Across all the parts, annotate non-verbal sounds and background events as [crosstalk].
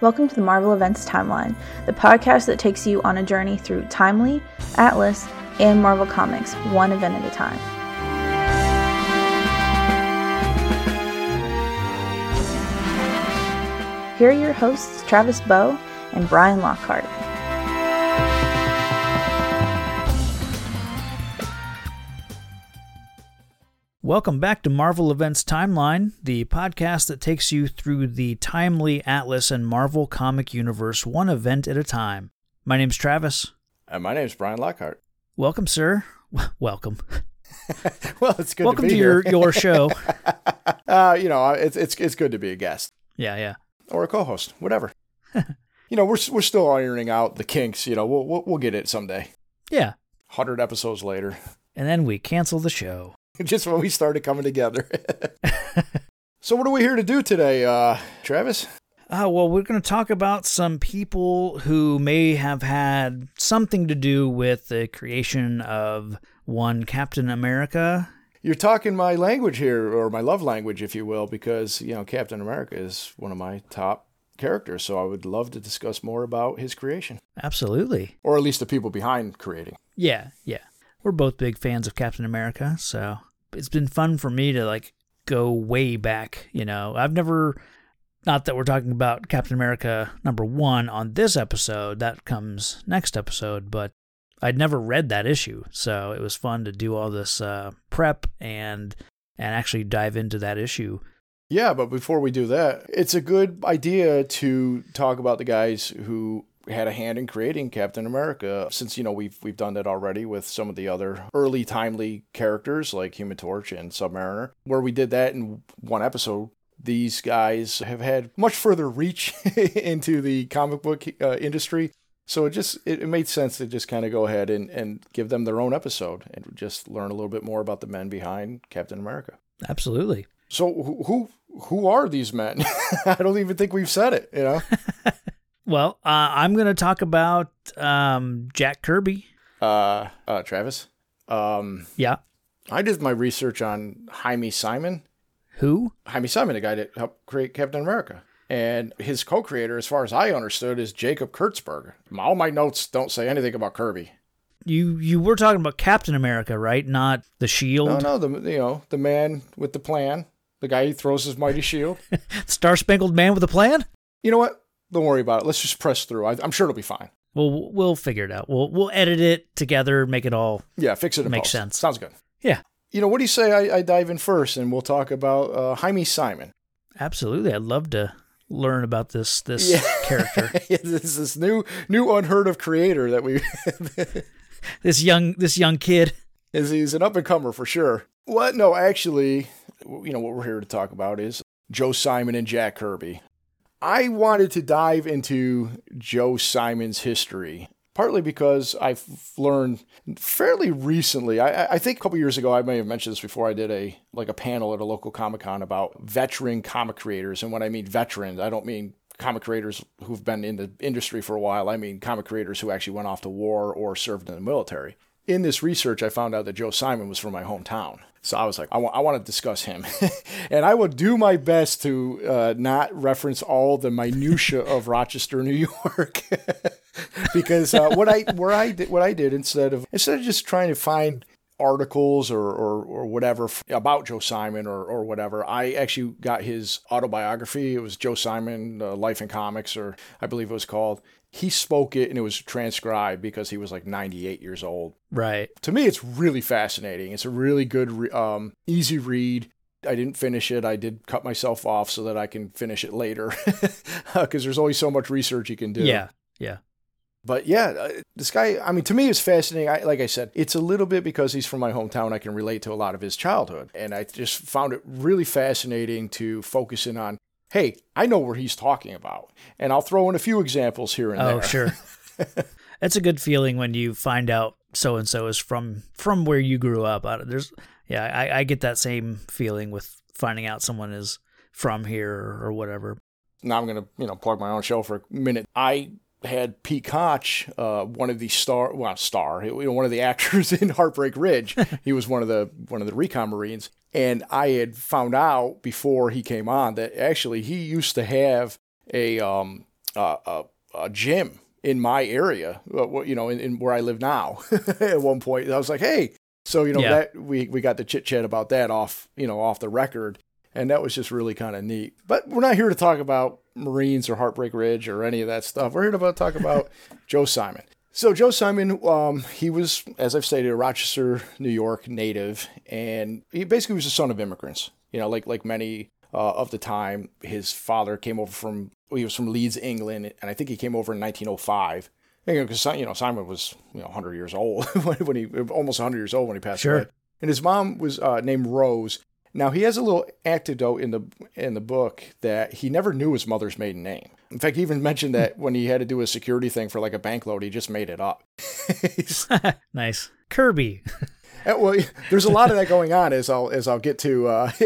Welcome to the Marvel Events Timeline, the podcast that takes you on a journey through Timely, Atlas, and Marvel Comics, one event at a time. Here are your hosts, Travis Bow and Brian Lockhart. Welcome back to Marvel Events Timeline, the podcast that takes you through the timely Atlas and Marvel comic universe one event at a time. My name's Travis. And my name's Brian Lockhart. Welcome, sir. [laughs] Welcome. [laughs] well, it's good Welcome to be to your, your show. [laughs] uh, you know, it's it's it's good to be a guest yeah, yeah. or a co-host, whatever. you know, we're we're still ironing out the kinks. You know, we'll we'll, we'll get it someday. Yeah. Hundred episodes later, And then we cancel the show. [laughs] just when we started coming together. [laughs] so, what are we here to do today, uh, Travis? Uh, well, we're going to talk about some people who may have had something to do with the creation of one Captain America. You're talking my language here, or my love language, if you will, because you know Captain America is one of my top characters. So, I would love to discuss more about his creation, Absolutely. or at least the people behind creating. Yeah, yeah. We're both big fans of Captain America, so it's been fun for me to like go way back, you know. I've never not that we're talking about Captain America number 1 on this episode, that comes next episode, but I'd never read that issue, so it was fun to do all this uh, prep and and actually dive into that issue. Yeah, but before we do that, it's a good idea to talk about the guys who had a hand in creating Captain America since you know we've we've done that already with some of the other early timely characters like Human Torch and Submariner where we did that in one episode these guys have had much further reach [laughs] into the comic book uh, industry so it just it, it made sense to just kind of go ahead and, and give them their own episode and just learn a little bit more about the men behind Captain America. Absolutely. So who who, who are these men? [laughs] I don't even think we've said it. You know, [laughs] Well, uh, I'm going to talk about um, Jack Kirby. uh, uh, Travis. Um, Yeah. I did my research on Hymie Simon. Who? Hymie Simon, the guy that helped create Captain America, and his co-creator, as far as I understood, is Jacob Kurtzberg. All my notes don't say anything about Kirby. You you were talking about Captain America, right? Not the Shield. No, no, the you know the man with the plan, the guy who throws his mighty shield. [laughs] Star Spangled Man with a plan? you know what? Don't worry about it. Let's just press through. I, I'm sure it'll be fine. Well, we'll figure it out. We'll we'll edit it together, make it all. Yeah, fix it. Post. sense. Sounds good. Yeah, You know, what do you say I, I dive in first and we'll talk about uh, Hymie Simon? absolutely. I'd love to learn about this this Yeah. character, [laughs] this this new, new unheard of creator that we [laughs] this young this young kid. is he's an up and comer for sure. What? No, actually, you know what we're here to talk about is Joe Simon and Jack Kirby. I wanted to dive into Joe Simon's history. Partly because I've learned fairly recently. I, I- think a couple years ago I may have mentioned this before. I did a like a panel at a local comic con about veteran comic creators, and when I mean veterans, I don't mean comic creators who've been in the industry for a while. I mean comic creators who actually went off to war or served in the military. In this research, I found out that Joe Simon was from my hometown. So I was like, I want, I want to discuss him. [laughs] and I will do my best to uh, not reference all the minutia of Rochester, New York. [laughs] because uh, what I where I did what I did instead of instead of just trying to find articles or, or, or whatever f- about Joe Simon or, or whatever. I actually got his autobiography. It was Joe Simon, uh, Life in Comics, or I believe it was called. He spoke it and it was transcribed because he was like 98 years old. Right. To me, it's really fascinating. It's a really good, re- um, easy read. I didn't finish it. I did cut myself off so that I can finish it later [laughs] because there's always so much research you can do. Yeah. Yeah. But yeah, uh, this guy, I mean, to me, it's fascinating. I, like I said, it's a little bit because he's from my hometown. I can relate to a lot of his childhood. And I just found it really fascinating to focus in on, hey, I know where he's talking about. And I'll throw in a few examples here and Oh, there. Oh, sure. [laughs] It's a good feeling when you find out so and so is from from where you grew up. I- There's yeah, I, I get that same feeling with finding out someone is from here or whatever. Now I'm going to, you know, plug my own show for a minute. I had Pete Koch, uh, one of the star, well, star, you know, one of the [laughs] actors in Heartbreak Ridge. he was one of the one of the recon Marines, and I had found out before he came on that actually he used to have a um, uh, a, a gym in my area, uh, you know, in, in where I live now. [laughs] at one point, I was like, "Hey," so you know Yeah. that we we got the chit chat about that off, you know, off the record, and that was just really kind of neat. But we're not here to talk about Marines or Heartbreak Ridge or any of that stuff. We're here to talk about [laughs] Joe Simon. So Joe Simon, um, he was, as I've stated, a Rochester, New York native, and he basically was the son of immigrants. You know, like like many uh, of the time, his father came over from he was from Leeds, England, and I think he came over in 1905. Because you know Simon was you know 100 years old when [laughs] when he almost 100 years old when he passed Sure. away, and his mom was uh, named Rose. Now he has a little anecdote in the in the book that he never knew his mother's maiden name. In fact, he even mentioned that when he had to do a security thing for like a bank load, he just made it up. [laughs] [laughs] Nice. Kirby. Uh, well, there's a lot of that going on as I'll as I'll get to uh, [laughs]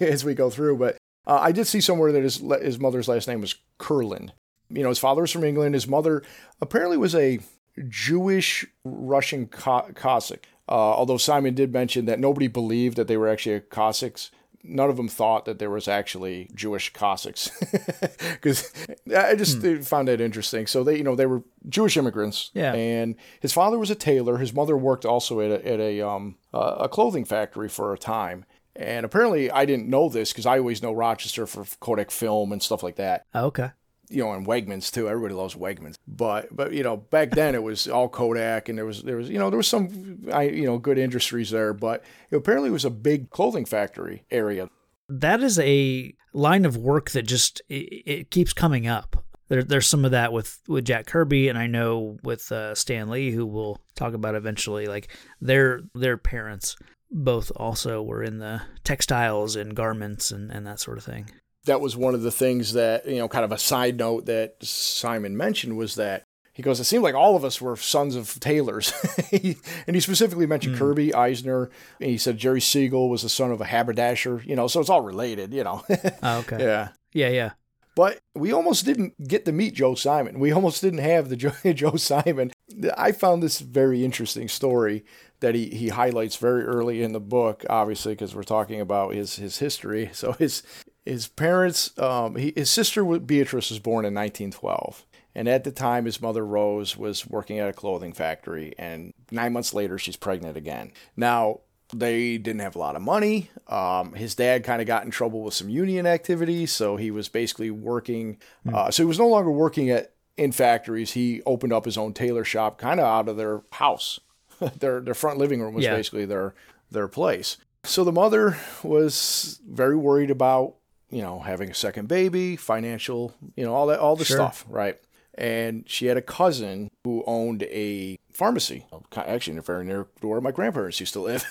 as we go through. But uh, I did see somewhere that his his mother's last name was Kurland. You know, his father was from England. His mother apparently was a Jewish Russian Co- Cossack. Uh, although Simon did mention that nobody believed that they were actually Cossacks. None of them thought that there was actually Jewish Cossacks, [laughs] because I just found that interesting. So they, you know, they were Jewish immigrants, Yeah. and his father was a tailor. His mother worked also at a, at a um uh, a clothing factory for a time. And apparently, I didn't know this because I always know Rochester for Kodak Film and stuff like that. Oh, okay. You know, and Wegmans too. Everybody loves Wegmans. But but you know, back then it was all Kodak, and there was there was you know there was some I you know good industries there. But it apparently was a big clothing factory area. That is a line of work that just it, it keeps coming up. There, there's some of that with with Jack Kirby, and I know with uh, Stan Lee, who we'll talk about eventually. Like their their parents both also were in the textiles and garments and, and that sort of thing. That was one of the things that you know kind of a side note that simon mentioned was that he goes it seemed like all of us were sons of tailors [laughs] and he specifically mentioned hmm. kirby eisner and he said jerry siegel was the son of a haberdasher you know so it's all related you know [laughs] Oh, okay. yeah Yeah, yeah. but we almost didn't get to meet Joe Simon. We almost didn't have the [laughs] Joe, Joe Simon. I found this very interesting story that he, he highlights very early in the book, obviously, because we're talking about his, his history. So his his parents, um, he, his sister Beatrice was born in 1912. And at the time, his mother Rose was working at a clothing factory, and nine months later, she's pregnant again. Now, they didn't have a lot of money. Um, his dad kind of got in trouble with some union activity, so he was basically working. Uh, so he was no longer working at in factories. He opened up his own tailor shop, kind of out of their house. [laughs] their their front living room was Yeah. basically their their place. So the mother was very worried about you know having a second baby, financial, you know all that all the Sure. stuff, right? And she had a cousin who owned a pharmacy, actually in a very near to where my grandparents used to live,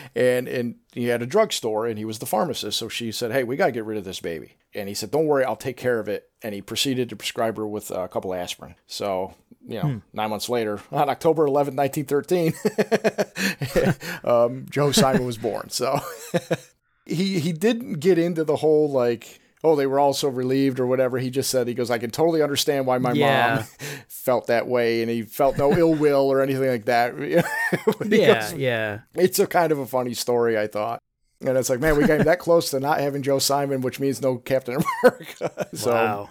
[laughs] and and he had a drugstore, and he was the pharmacist. So she said, "Hey, we got to get rid of this baby." And he said, "Don't worry, I'll take care of it." And he proceeded to prescribe her with a couple aspirin. So you know, nine months later, on October 11, 1913, [laughs] um, Joe Simon was born. So [laughs] he he didn't get into the whole like oh they were all so relieved or whatever he just said he goes i can totally understand why my Yeah. mom [laughs] felt that way and he felt no ill will or anything like that [laughs] Yeah, goes, yeah. it's a kind of a funny story i thought and it's like man we came that close to not having joe simon which means no captain america [laughs] so wow.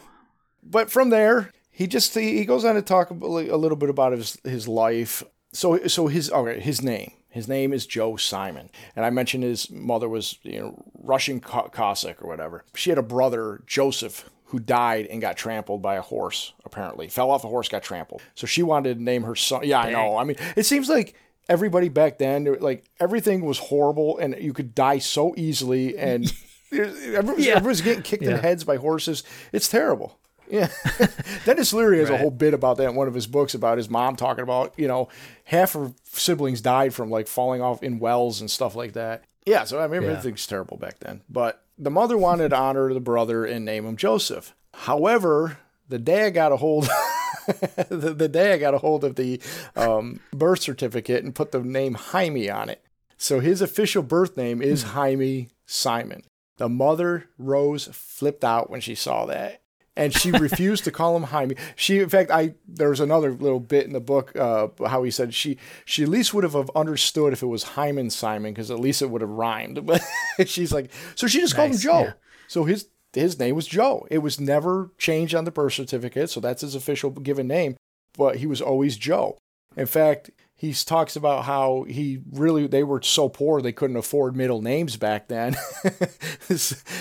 but from there, he just he, he goes on to talk a a little bit about his his life. So so his okay, his name. His name is Joe Simon, and I mentioned his mother was you know Russian Cossack or whatever. She had a brother Joseph who died and got trampled by a horse. Apparently, fell off a horse, got trampled. So she wanted to name her son. Yeah, I know. I mean, it seems like everybody back then, like everything was horrible, and you could die so easily, and [laughs] everyone's, Yeah. everyone's getting kicked in the heads by horses. It's terrible. Yeah. [laughs] Denis Leary has a whole bit about that in one of his books about his mom talking about, you know, half her siblings died from like falling off in wells and stuff like that. Yeah, so I mean Yeah. everything's terrible back then. But the mother wanted to honor the brother and name him Joseph. However, the dad got a hold [laughs] the, the dad got a hold of the um, birth certificate and put the name Hymie on it. So his official birth name is Hymie Simon. The mother, Rose, flipped out when she saw that. And she refused to call him Hymie. She, in fact, I there was another little bit in the book uh, how he said she she at least would have understood if it was Hyman Simon because at least it would have rhymed. [laughs] But she's like, so she just called him Joe. yeah. So his his name was Joe. It was never changed on the birth certificate, so that's his official given name, but he was always Joe. In fact, he talks about how he really they were so poor they couldn't afford middle names back then. [laughs]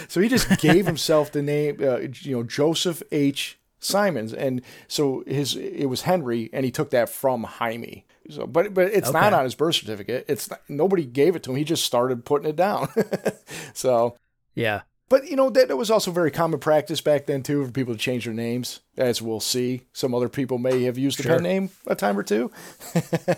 So he just gave [laughs] himself the name uh, you know joseph h. Simons. And so his it was henry and he took that from hymie. So but but it's okay. not on his birth certificate. It's not, nobody gave it to him. He just started putting it down. [laughs] So yeah but you know that, that was also very common practice back then too for people to change their names, as we'll see. Some other people may have used the pen name a time or two.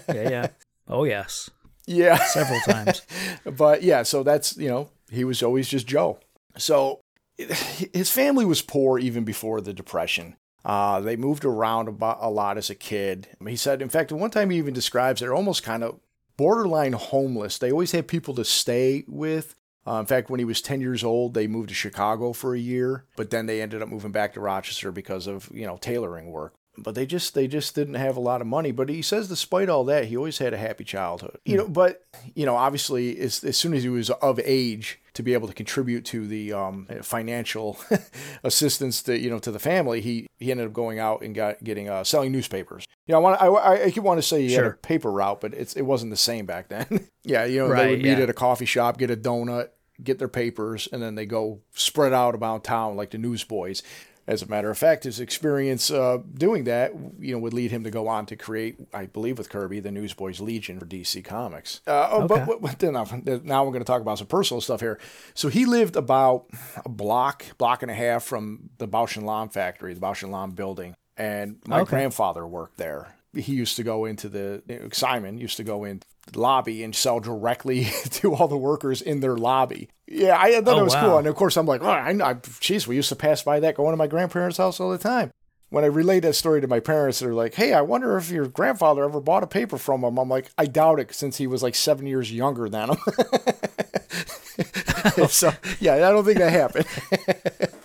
yeah, yeah. [laughs] Oh yes. Yeah. Several times. [laughs] but yeah, so that's you know he was always just Joe. So [sighs] his family was poor even before the depression. Uh, they moved around a lot as a kid. He said, in fact, one time he even describes they're almost kind of borderline homeless. They always had people to stay with, uh, in fact, when he was 10 years old, they moved to Chicago for a year, but then they ended up moving back to Rochester because of, you know, tailoring work. But they just they just didn't have a lot of money. But he says despite all that, he always had a happy childhood. You know, but you know, obviously as, as soon as he was of age to be able to contribute to the um, financial [laughs] assistance to you know to the family, he he ended up going out and got getting uh, selling newspapers. You know, I want I I could want to say he sure. had a paper route, but it's it wasn't the same back then. [laughs] yeah, you know, right, they would meet yeah. at a coffee shop, get a donut, get their papers, and then they go spread out about town like the newsboys. As a matter of fact, his experience uh, doing that, you know, would lead him to go on to create, I believe, with Kirby, the Newsboys Legion for DC Comics. Uh, oh, okay. but, but then, now we're going to talk about some personal stuff here. So he lived about a block, block and a half from the Bausch and Lomb factory, the Bausch and Lomb building, and my okay. grandfather worked there he used to go into the Simon used to go in the lobby and sell directly [laughs] to all the workers in their lobby. Yeah, I thought oh, it was wow. cool, and of course I'm like, oh, I know, geez, we used to pass by that going to my grandparents' house all the time. When I relayed that story to my parents, they're like, "Hey, I wonder if your grandfather ever bought a paper from him." I'm like, "I doubt it, since he was like seven years younger than him." [laughs] [laughs] so yeah, I don't think that happened. [laughs]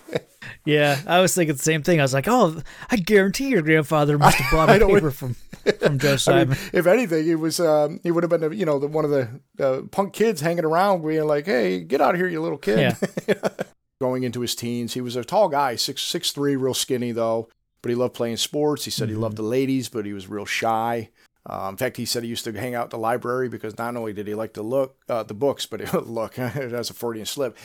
Yeah, I was thinking the same thing. I was like, "Oh, I guarantee your grandfather must have [laughs] bought a paper from from Joe Simon." [laughs] I mean, if anything, he was um, he would have been you know the, one of the uh, punk kids hanging around, being like, "Hey, get out of here, you little kid." Yeah. [laughs] Going into his teens, he was a tall guy, six six three, real skinny though, but he loved playing sports. He said mm-hmm. he loved the ladies, but he was real shy. Uh, in fact, he said he used to hang out at the library because not only did he like to look uh, the books, but it, look, it has a Freudian slip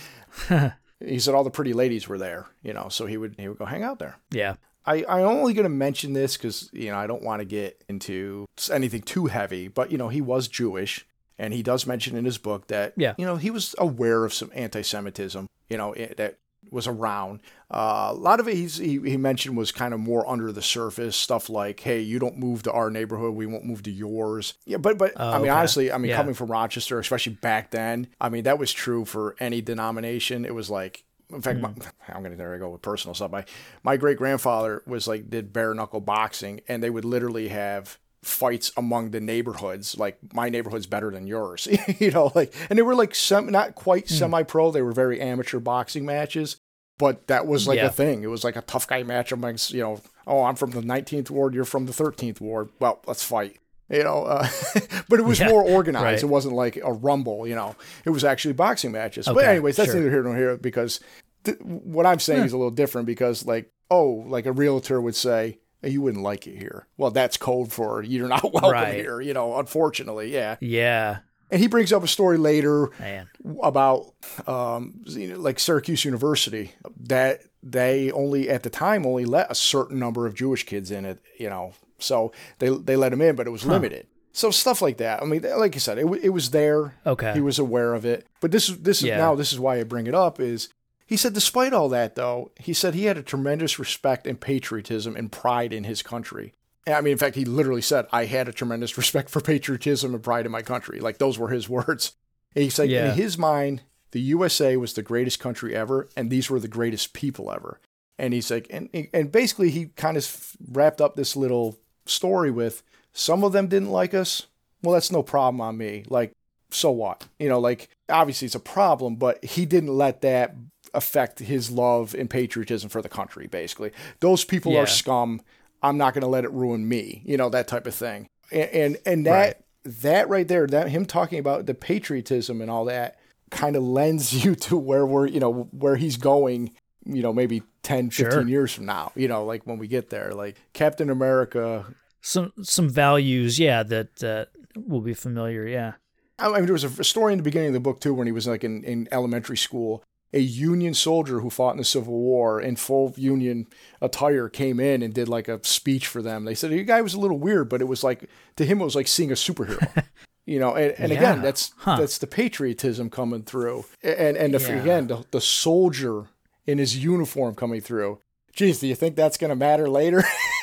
he said all the pretty ladies were there, you know, so he would he would go hang out there. Yeah. I, I'm only going to mention this because, you know, I don't want to get into anything too heavy, but, you know, he was Jewish. And he does mention in his book that, yeah. you know, he was aware of some anti Semitism, you know, that was around. Uh, a lot of it he's, he, he mentioned was kind of more under the surface stuff like, hey, you don't move to our neighborhood, we won't move to yours. Yeah, but but I mean, okay. honestly, I mean, yeah. coming from Rochester, especially back then, I mean, that was true for any denomination. It was like. In fact, mm. my, [laughs] I'm gonna there I go with personal stuff. My my great grandfather was like did bare knuckle boxing, and they would literally have fights among the neighborhoods like my neighborhood's better than yours [laughs] you know like and they were like some not quite mm. semi pro they were very amateur boxing matches but that was like yeah. a thing. It was like a tough guy match amongst, you know, oh, I'm from the 19th ward, you're from the 13th ward. Well, let's fight. You know, uh, [laughs] but it was yeah, more organized. Right. It wasn't like a rumble. You know, it was actually boxing matches. Okay, but anyways, that's sure. neither here nor here because th- what I'm saying is a little different because like, oh, like a realtor would say, you wouldn't like it here. Well, that's code for you're not [laughs] welcome right. here. You know, unfortunately, yeah. Yeah. And he brings up a story later Man. about um, you know, like Syracuse University that they only at the time only let a certain number of Jewish kids in it. You know, so they they let him in, but it was huh. limited. So stuff like that. I mean, like I said, it, it was there. Okay. He was aware of it. But this this is yeah. now this is why I bring it up is he said despite all that though, he said he had a tremendous respect and patriotism and pride in his country. I mean, in fact, he literally said, I had a tremendous [laughs] respect for patriotism and pride in my country. Like, those were his [laughs] words. And he's like, yeah. in his mind, the USA was the greatest country ever, and these were the greatest people ever. And he's like, and, and basically, he kind of wrapped up this little story with some of them didn't like us. Well, that's no problem on me. Like, so what? You know, like, obviously it's a problem, but he didn't let that affect his love and patriotism for the country, basically. Those people yeah. are scum I'm not going to let it ruin me, you know, that type of thing. And and, and that right. that right there, that him talking about the patriotism and all that kind of lends [laughs] you to where we're, you know, where he's going you know, maybe 10, 15 Sure. years from now, you know, like when we get there, like Captain America. Some some values, yeah, that uh, will be familiar. Yeah. I mean, there was a story in the beginning of the book too, when he was like in, in elementary school. A Union soldier who fought in the Civil War in full Union attire came in and did like a speech for them. They said the guy was a little weird, but it was like to him it was like seeing a superhero. [laughs] you know, and, and again, that's Huh. that's the patriotism coming through, and and the, Yeah. again the, the soldier in his uniform coming through. Geez, do you think that's going to matter later? [laughs]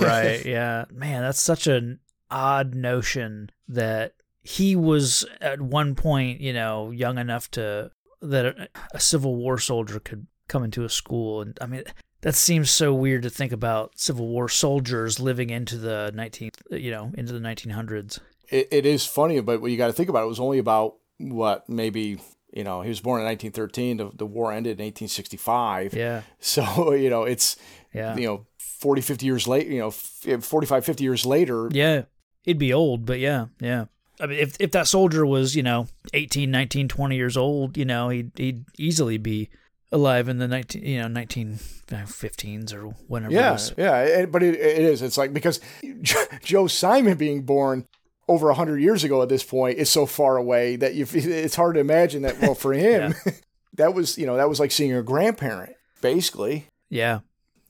right yeah man that's such an odd notion that he was at one point you know young enough to that a, a civil war soldier could come into a school and i mean that seems so weird to think about civil war soldiers living into the 19th you know into the 1900s it, it is funny, but what you got to think about it was only about what maybe you know he was born in 1913. The, the war ended in 1865. yeah [laughs] So you know it's yeah you know 40, 50 years late. You know, f- 45, 50 years later. yeah it'd be old but yeah yeah I mean, if if that soldier was, you know, 18, 19, 20 years old, you know, he'd he'd easily be alive in the 19, you know, 1915s or whenever it Yeah, was. yeah, it- but it, it is. It's like because [laughs] Joe Simon being born over hundred years ago at this point is so far away that you, [laughs] it's hard to imagine that. Well, for [laughs] him, that was you know that was like seeing a grandparent basically. Yeah.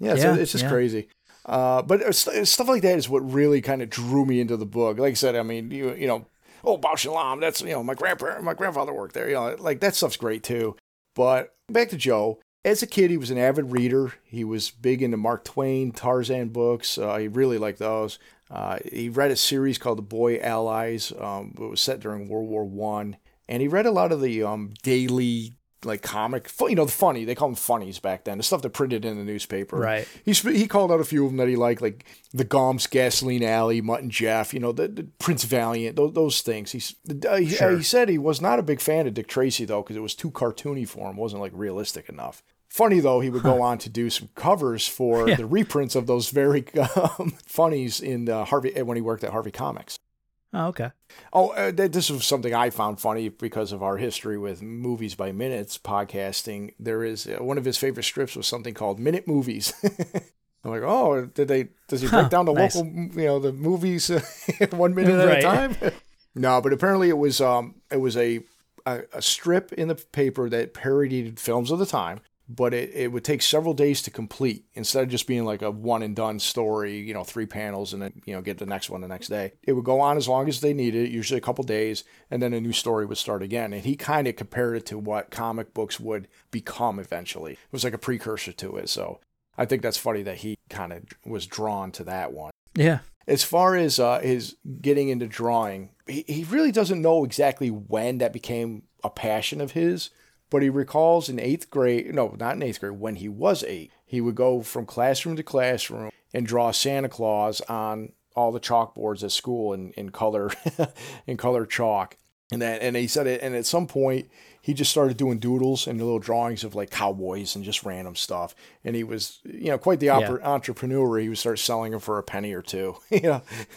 Yeah, it's, Yeah, it's just yeah. crazy. Uh, but it's- it's stuff like that is what really kind of drew me into the book. Like I said, I mean, you you know, oh, Bausch and Lomb, that's you know, my grandparent, my grandfather worked there. You know, like that stuff's great too. But back to Joe. As a kid, he was an avid reader. He was big into Mark Twain, Tarzan books. Uh, he really liked those. Uh, he read a series called The Boy Allies. Um, it was set during World War One, and he read a lot of the um, daily like comic, you know, the funny. They call them funnies back then. The stuff that printed in the newspaper. Right. He he called out a few of them that he liked, like the Gumps, Gasoline Alley, Mutt and Jeff. You know, the, the Prince Valiant, those, those things. He's uh, he, Sure. he said he was not a big fan of Dick Tracy though, because it was too cartoony for him. wasn't like realistic enough. Funny though, he would go on to do some covers for Yeah. the reprints of those very [laughs] um, funnies in uh, Harvey when he worked at Harvey Comics. Oh, okay. Oh, uh, th- this was something I found funny because of our history with movies by minutes podcasting. There is uh, one of his favorite strips was something called Minute Movies. [laughs] I'm like, oh, did they? Does he break Huh, down the nice. local, you know, the movies uh, [laughs] one minute at a time? [laughs] no, but apparently it was um it was a, a a strip in the paper that parodied films of the time. But it, it would take several days to complete instead of just being like a one and done story, you know, three panels and then, you know, get the next one the next day. It would go on as long as they needed, usually a couple days, and then a new story would start again. And he kind of compared it to what comic books would become eventually. It was like a precursor to it. So I think that's funny that he kind of was drawn to that one. Yeah. As far as uh, his getting into drawing, he, he really doesn't know exactly when that became a passion of his, but he recalls in eighth grade, no, not in eighth grade, when he was eight, he would go from classroom to classroom and draw Santa Claus on all the chalkboards at school in, in color, [laughs] in color chalk. And then, and he said it, and at some point, he just started doing doodles and little drawings of like cowboys and just random stuff. And he was, you know, quite the oper- entrepreneur. He would start selling them for a penny or two, [laughs] you know. [laughs]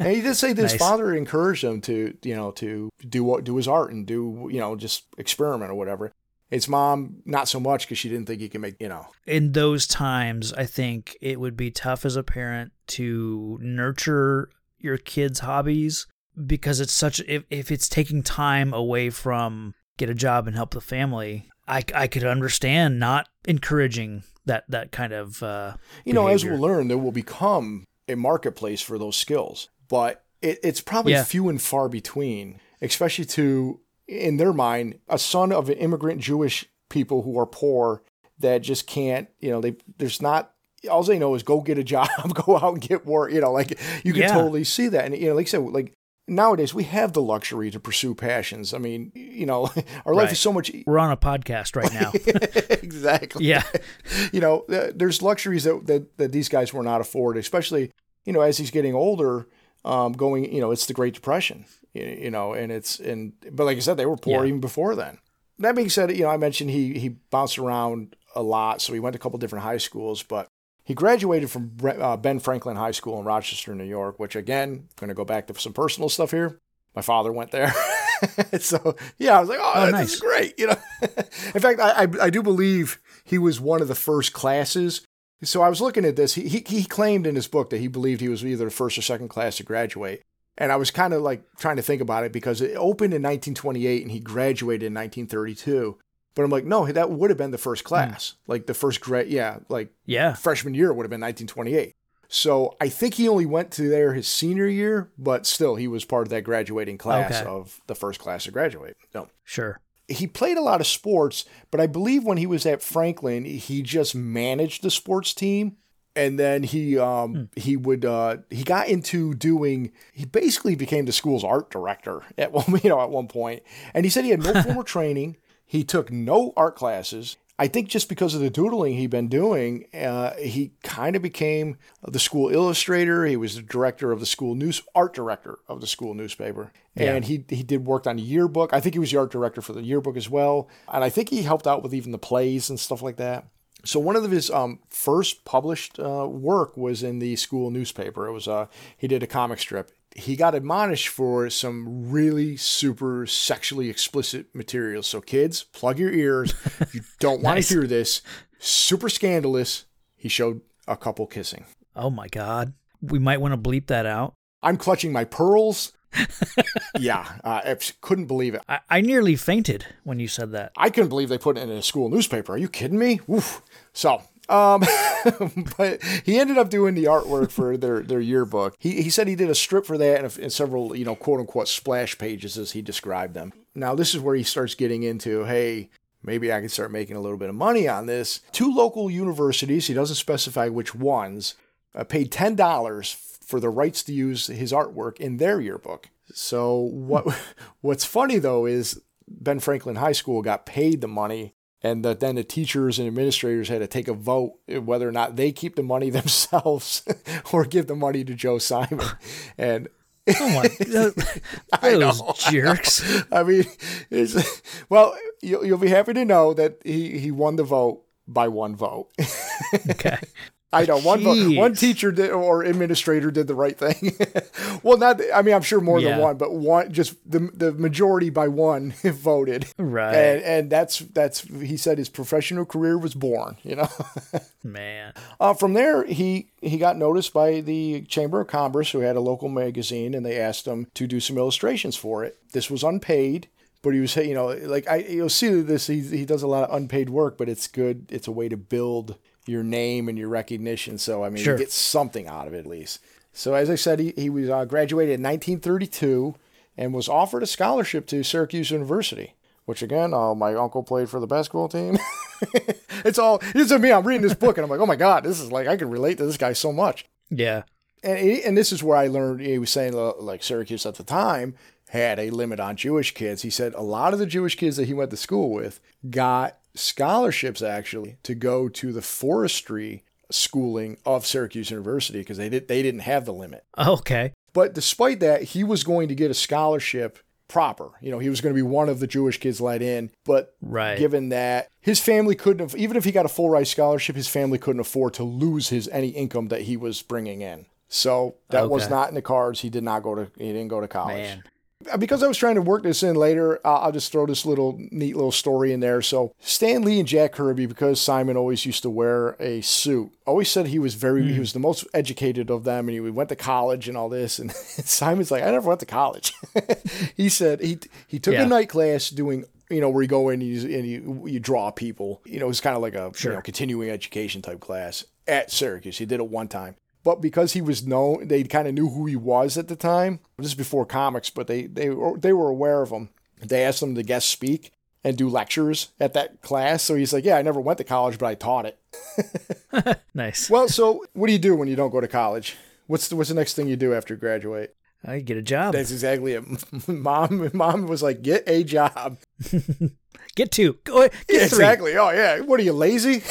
and he did say that his father encouraged him to, you know, to do what do his art and do, you know, just experiment or whatever. His mom, not so much because she didn't think he could make, you know. In those times, I think it would be tough as a parent to nurture your kids' hobbies because it's such if, if it's taking time away from get a job and help the family. I, I could understand not encouraging that that kind of uh, you know, as we'll learn, there will become a marketplace for those skills, but it, it's probably Yeah. few and far between, especially to, in their mind, a son of an immigrant Jewish people who are poor that just can't, you know, they there's not. All they know is go get a [laughs] job, go out and get work. You know, like you can Yeah. totally see that, and you know, like I said, like nowadays we have the luxury to pursue passions. I mean, you know, [laughs] our life Right. is so much We're on a podcast right now. [laughs] exactly. yeah. [laughs] you know, uh, there's luxuries that, that that these guys were not afforded, especially you know as he's getting older. Um, going, you know, it's the Great Depression, you, you know, and it's and but like I said, they were poor Yeah. even before then. That being said, you know, I mentioned he he bounced around a lot, so he went to a couple different high schools, but he graduated from uh, Ben Franklin High School in Rochester, New York. Which again, going to go back to some personal stuff here. My father went there. [laughs] so yeah, I was like, oh, Oh, nice. is great. You know, [laughs] in fact, I, I I do believe he was one of the first classes. So I was looking at this. He, he he claimed in his book that he believed he was either the first or second class to graduate. And I was kind of like trying to think about it because it opened in 1928 and he graduated in 1932. But I'm like, no, that would have been the first class, like the first grad. Yeah, like Yeah. freshman year would have been 1928. So I think he only went to there his senior year, but still he was part of that graduating class Okay. of the first class to graduate. No. Sure. He played a lot of sports, but I believe when he was at Franklin, he just managed the sports team. And then he um, he would uh, he got into doing he basically became the school's art director at [laughs] one you know at one. And he said he had no [laughs] formal training. He took no art classes. I think just because of the doodling he'd been doing, uh, he kind of became the school illustrator. He was the director of the school news, art director of the school newspaper, and he he did work on the yearbook. I think he was the art director for the yearbook as well, and I think he helped out with even the plays and stuff like that. So one of his um, first published uh, work was in the school newspaper. It was uh, he did a comic strip. He got admonished for some really super sexually explicit material. So kids, plug your ears. You don't [laughs] want Nice. to hear this. Super scandalous. He showed a couple kissing. Oh my God. We might want to bleep that out. I'm clutching my pearls. [laughs] yeah, uh, I couldn't believe it. I, I nearly fainted when you said that. I couldn't believe they put it in a school newspaper. Are you kidding me? Oof. So, um, [laughs] but he ended up doing the artwork for their, their yearbook. He, he said he did a strip for that and, and several, you know, quote unquote splash pages as he described them. Now, this is where he starts getting into, hey, maybe I can start making a little bit of money on this. Two local universities, he doesn't specify which ones, uh, paid $10 for the rights to use his artwork in their yearbook. So what [laughs] what's funny though is Ben Franklin High School got paid the money and that then the teachers and administrators had to take a vote whether or not they keep the money [laughs] themselves [laughs] or give the money to Joe Simon. [sighs] And Oh [laughs] my, I know, jerks. I mean, it's, well, you'll, you'll be happy to know that he, he won the vote by one vote. Okay. I know one Jeez. one teacher did, or administrator did the right thing. [laughs] well, not I mean I'm sure more Yeah. than one, but one just the the majority by one [laughs] voted. Right. And and that's that's he said his professional career was born. You know. [laughs] Man. Uh, from there, he he got noticed by the Chamber of Commerce, who had a local magazine, and they asked him to do some illustrations for it. This was unpaid, but he was, you know, like I you'll see this. He he does a lot of unpaid work, but it's good. It's a way to build your name and your recognition. So I mean, Sure. you get something out of it at least. So as I said, he he was uh, graduated in 1932 and was offered a scholarship to Syracuse University. Which again, uh, my uncle played for the basketball team. [laughs] it's all it's me. I'm reading this book and I'm like, oh my god, this is like I can relate to this guy so much. Yeah. And he- and this is where I learned. He was saying uh, like Syracuse at the time had a limit on Jewish kids. He said a lot of the Jewish kids that he went to school with got scholarships actually to go to the forestry schooling of Syracuse University because they did they didn't have the limit. Oh, okay. But despite that, he was going to get a scholarship proper. You know, he was going to be one of the Jewish kids let in. But Right. given that his family couldn't have, even if he got a full ride scholarship, his family couldn't afford to lose his any income that he was bringing in. So that was not in the cards. He did not go to. He didn't go to college. Man. Because I was trying to work this in later, uh, I'll just throw this little neat little story in there. So Stan Lee and Jack Kirby, because Simon always used to wear a suit, always said he was very he was the most educated of them, and he went to college and all this. And [laughs] Simon's like, I never went to college. [laughs] he said he he took Yeah. a night class doing. You know where you go in and you, and you, you draw people. You know it's kind of like a Sure. you know, continuing education type class at Syracuse. He did it one time. But because he was known, they kind of knew who he was at the time. This is before comics, but they they were, they were aware of him. They asked him to guest speak and do lectures at that class. So he's like, "Yeah, I never went to college, but I taught it." [laughs] [laughs] Nice. Well, so what do you do when you don't go to college? What's the, what's the next thing you do after you graduate? I get a job. That's exactly it. [laughs] Mom, mom was like, "Get a job." Get two. Go get three. exactly. Oh yeah. What are you lazy?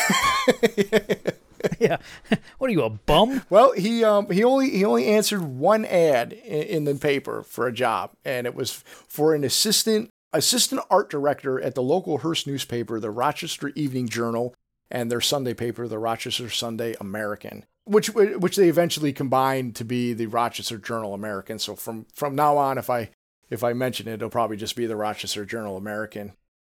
[laughs] Yeah. [laughs] What are you, a bum? Well, he um he only he only answered one ad in, in the paper for a job, and it was for an assistant assistant art director at the local Hearst newspaper, the Rochester Evening Journal, and their Sunday paper, the Rochester Sunday American, which which they eventually combined to be the Rochester Journal American. So from from now on, if I if I mention it, it'll probably just be the Rochester Journal American.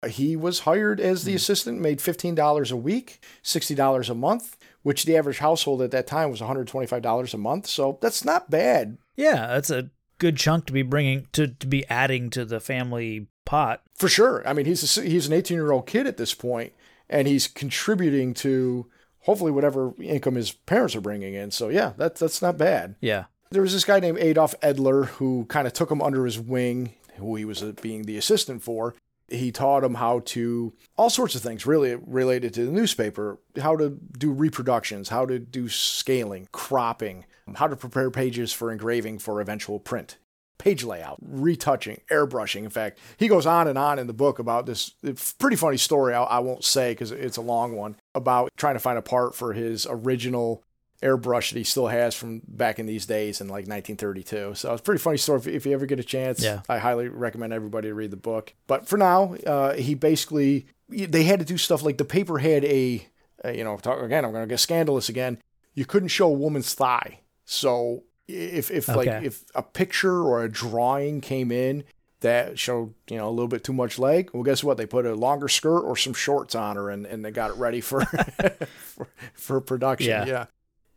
He was hired as the assistant, made $15 a week, $60 a month, which the average household at that time was $125 a month. So that's not bad. Yeah, that's a good chunk to be bringing to to be adding to the family pot. For sure. I mean, he's a, he's an 18 year old kid at this point, and he's contributing to hopefully whatever income his parents are bringing in. So yeah, that's that's not bad. Yeah. There was this guy named Adolf Edler who kind of took him under his wing, who he was uh, being the assistant for. He taught him how to all sorts of things really related to the newspaper, how to do reproductions, how to do scaling, cropping, how to prepare pages for engraving for eventual print page layout, retouching, airbrushing. In fact, he goes on and on in the book about this pretty funny story. I, I won't say because it's a long one about trying to find a part for his original airbrush that he still has from back in these days in like 1932. So it's a pretty funny story. If, if you ever get a chance, yeah. I highly recommend everybody to read the book. But for now, uh, he basically they had to do stuff like the paper had a, a you know, talk, again, I'm going to get scandalous again. You couldn't show a woman's thigh. So if if okay. like if a picture or a drawing came in that showed you know a little bit too much leg well guess what they put a longer skirt or some shorts on her and, and they got it ready for [laughs] for, for, production yeah. yeah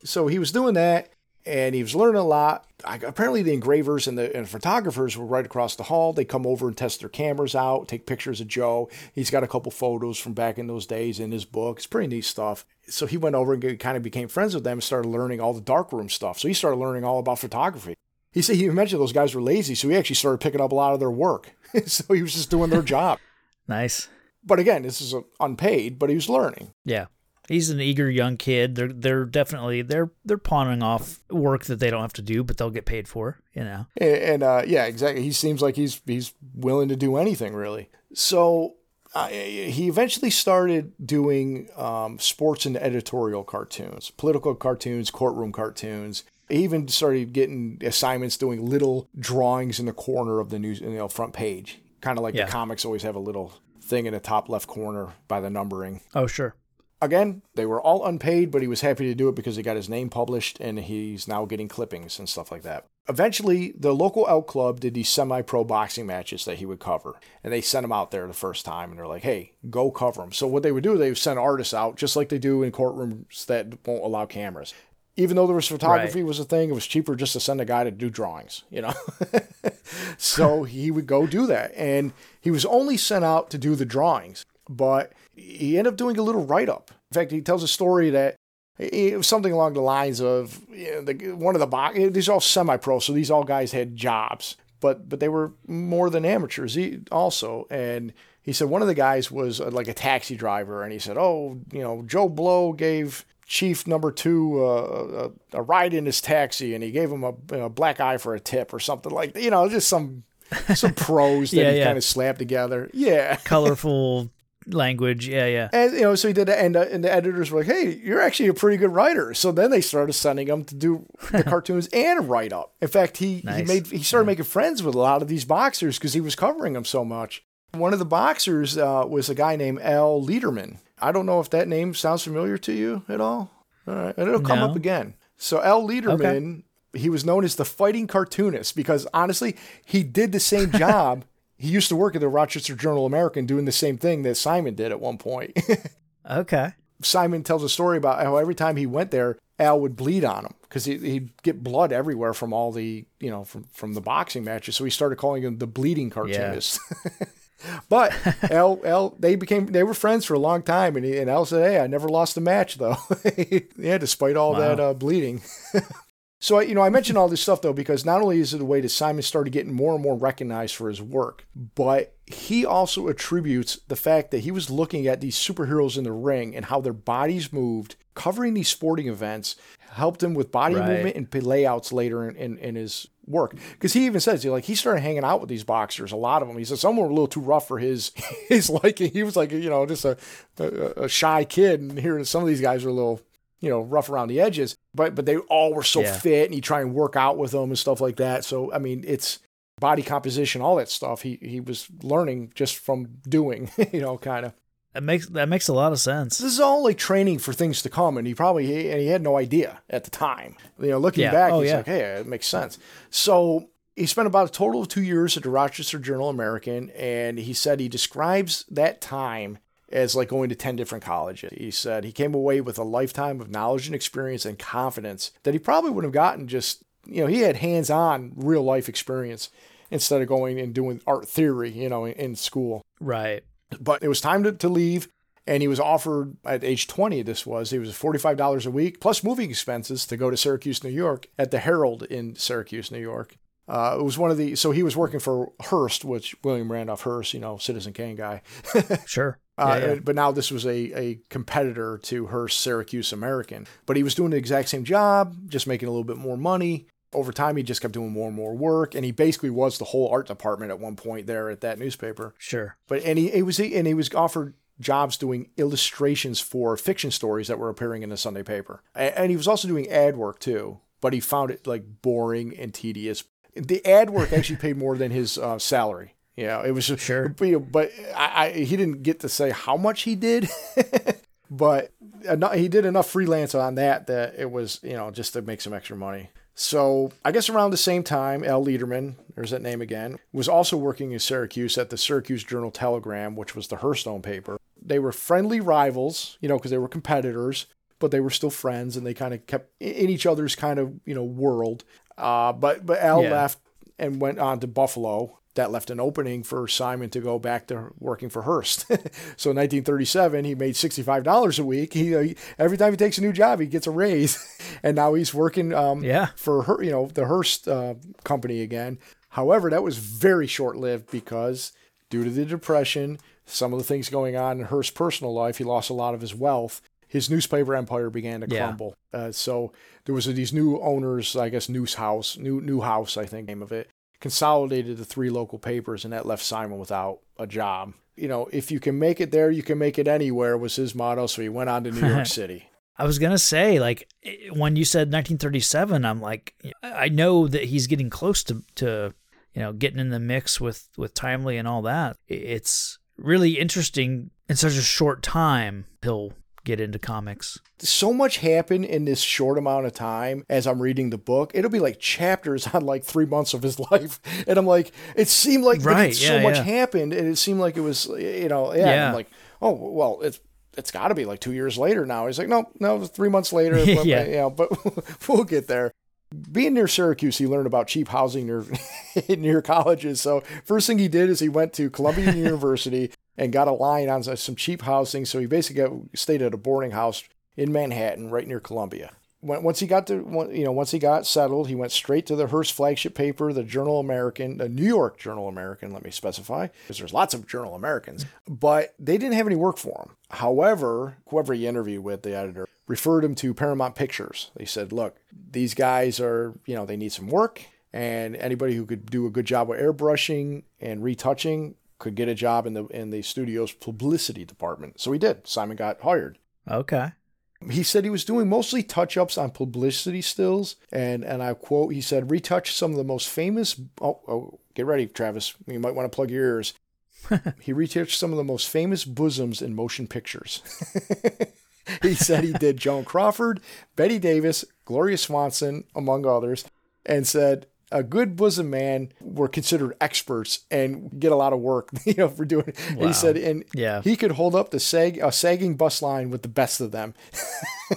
so he was doing that and he was learning a lot. I, apparently, the engravers and the and photographers were right across the hall. They come over and test their cameras out, take pictures of Joe. He's got a couple photos from back in those days in his book. It's pretty neat stuff. So he went over and kind of became friends with them and started learning all the darkroom stuff. So he started learning all about photography. He said he mentioned those guys were lazy, so he actually started picking up a lot of their work. [laughs] so he was just doing their [laughs] job. nice. But again, this is unpaid, but he was learning. Yeah he's an eager young kid. They're they're definitely they're they're pawning off work that they don't have to do, but they'll get paid for. You know. And, and uh, yeah, exactly. He seems like he's he's willing to do anything really. So. Uh, he eventually started doing um, sports and editorial cartoons, political cartoons, courtroom cartoons. He even started getting assignments doing little drawings in the corner of the news, you know, front page, kind of like yeah. the comics always have a little thing in the top left corner by the numbering. Oh, sure. Again, they were all unpaid, but he was happy to do it because he got his name published and he's now getting clippings and stuff like that. Eventually, the local Elk Club did these semi pro boxing matches that he would cover. And they sent him out there the first time and they're like, hey, go cover them. So, what they would do, they would send artists out just like they do in courtrooms that won't allow cameras. Even though there was photography right. was a thing, it was cheaper just to send a guy to do drawings, you know? [laughs] so he would go do that. And he was only sent out to do the drawings, but he ended up doing a little write up. In fact, he tells a story that it was something along the lines of you know, the, one of the box. These are all semi-pro, so these all guys had jobs, but but they were more than amateurs also. And he said one of the guys was uh, like a taxi driver, and he said, "Oh, you know, Joe Blow gave Chief Number Two uh, a, a, ride in his taxi, and he gave him a, a black eye for a tip or something like that. You know, just some some [laughs] pros that yeah, he yeah. kind of slapped together. Yeah, colorful [laughs] language. Yeah, yeah. And you know, so he did that, and, uh, and the editors were like, "Hey, you're actually a pretty good writer." So then they started sending him to do the [laughs] cartoons and write up. In fact, he nice. he made he started yeah. making friends with a lot of these boxers because he was covering them so much. One of the boxers uh, was a guy named Al Lederman. I don't know if that name sounds familiar to you at all. All right, and it'll come no. up again. So Al Lederman. Okay. He was known as the fighting cartoonist because honestly, he did the same job [laughs] he used to work at the Rochester Journal American doing the same thing that Simon did at one point. [laughs] okay. Simon tells a story about how every time he went there, Al would bleed on him because he, would get blood everywhere from all the, you know, from, from the boxing matches. So he started calling him the bleeding cartoonist. Yeah. [laughs] but Al, Al, they became, they were friends for a long time. And, he, and Al said, Hey, I never lost a match though. [laughs] yeah, despite all wow. that uh, bleeding. So, you know, I mentioned all this stuff though because not only is it a way that Simon started getting more and more recognized for his work, but he also attributes the fact that he was looking at these superheroes in the ring and how their bodies moved, covering these sporting events, helped him with body right. movement and layouts later in, in, in his work. Because he even says, like, he started hanging out with these boxers, a lot of them. He said some were a little too rough for his [laughs] his liking. He was like, you know, just a, a, a shy kid. And here, some of these guys are a little you know, rough around the edges, but but they all were so yeah. fit, and you try and work out with them and stuff like that. So I mean, it's body composition, all that stuff. He he was learning just from doing, [laughs] you know, kind of. That makes that makes a lot of sense. This is all like training for things to come, and he probably and he had no idea at the time. You know, looking yeah. back, oh, he's yeah. like, "Hey, it makes sense." So He spent about a total of two years at the Rochester Journal American, and he said he describes that time as like going to 10 different colleges. He said he came away with a lifetime of knowledge and experience and confidence that he probably would have gotten just, you know, he had hands on real life experience instead of going and doing art theory, you know, in, in school. Right. But it was time to, to leave. And he was offered at age 20, this was, he was $45 a week plus moving expenses to go to Syracuse, New York at the Herald in Syracuse, New York. Uh, it was one of the, so he was working for Hearst, which William Randolph Hearst, you know, Citizen Kane guy. [laughs] sure. Uh, Yeah, yeah. But now this was a, a competitor to Hearst Syracuse American. But he was doing the exact same job, just making a little bit more money. Over time, he just kept doing more and more work, and he basically was the whole art department at one point there at that newspaper. Sure. But and he, he was and he was offered jobs doing illustrations for fiction stories that were appearing in the Sunday paper, and he was also doing ad work too. But he found it like boring and tedious. The ad work actually paid more than his uh, salary. Yeah, it was Sure. But, you know, I, I, he didn't get to say how much he did, [laughs] but he did enough freelance on that that it was you know just to make some extra money. So I guess around the same time, Al Lederman, there's that name again, was also working in Syracuse at the Syracuse Journal Telegram, which was the Hearst-owned paper. They were friendly rivals, you know, because they were competitors, but they were still friends, and they kind of kept in each other's kind of you know world. Uh, but but Al Yeah. left and went on to Buffalo. That left an opening for Simon to go back to working for Hearst. [laughs] so in 1937, he made $65 a week. He, uh, he- every time he takes a new job, he gets a raise, [laughs] and now he's working um, Yeah. for her, you know, the Hearst uh, company again. However, that was very short lived because due to the depression, some of the things going on in Hearst's personal life, he lost a lot of his wealth. His newspaper empire began to Yeah. crumble. Uh, so there was these new owners, I guess, News House, New Newhouse, I think, name of it, consolidated the three local papers, and that left Simon without a job. You know, if you can make it there, you can make it anywhere was his motto. So he went on to New York [laughs] City. I was gonna say, like, when you said 1937, I'm like, I know that he's getting close to, to, you know, getting in the mix with with Timely and all that. It's really interesting in such a short time. He'll get into comics. so much happened in this short amount of time as I'm reading the book. It'll be like chapters [laughs] on like three months of his [laughs] life. And I'm like, it seemed like Right, so much yeah. happened. And it seemed like it was, you know, yeah. Yeah. I'm like, oh, well, it's, it's got to be like two years later now. He's like, no, no, three months later. [laughs] Yeah. You know, but we'll get there. Being near Syracuse, he learned about cheap housing near near colleges. So first thing he did is he went to Columbia University and got a line on some cheap housing. So he basically stayed at a boarding house in Manhattan, right near Columbia. Once he got to, you know, once he got settled, he went straight to the Hearst flagship paper, the Journal American, the New York Journal American. Let me specify, because there's lots of Journal Americans, but they didn't have any work for him. However, whoever he interviewed with, the editor, referred him to Paramount Pictures. They said, "Look, these guys are, you know, they need some work, and anybody who could do a good job with airbrushing and retouching." Could get a job in the in the studio's publicity department. So he did. Simon got hired. Okay. He said he was doing mostly touch ups on publicity stills, and and I quote, he said, retouch some of the most famous. Oh, oh get ready, Travis. You might want to plug your ears. [laughs] he retouched some of the most famous bosoms in motion pictures. [laughs] he said he did Joan Crawford, Betty Davis, Gloria Swanson, among others, and said a good bosom man were considered experts and get a lot of work, [laughs] you know, for doing. Wow. he said, and Yeah. he could hold up the sag a sagging bus line with the best of them. [laughs]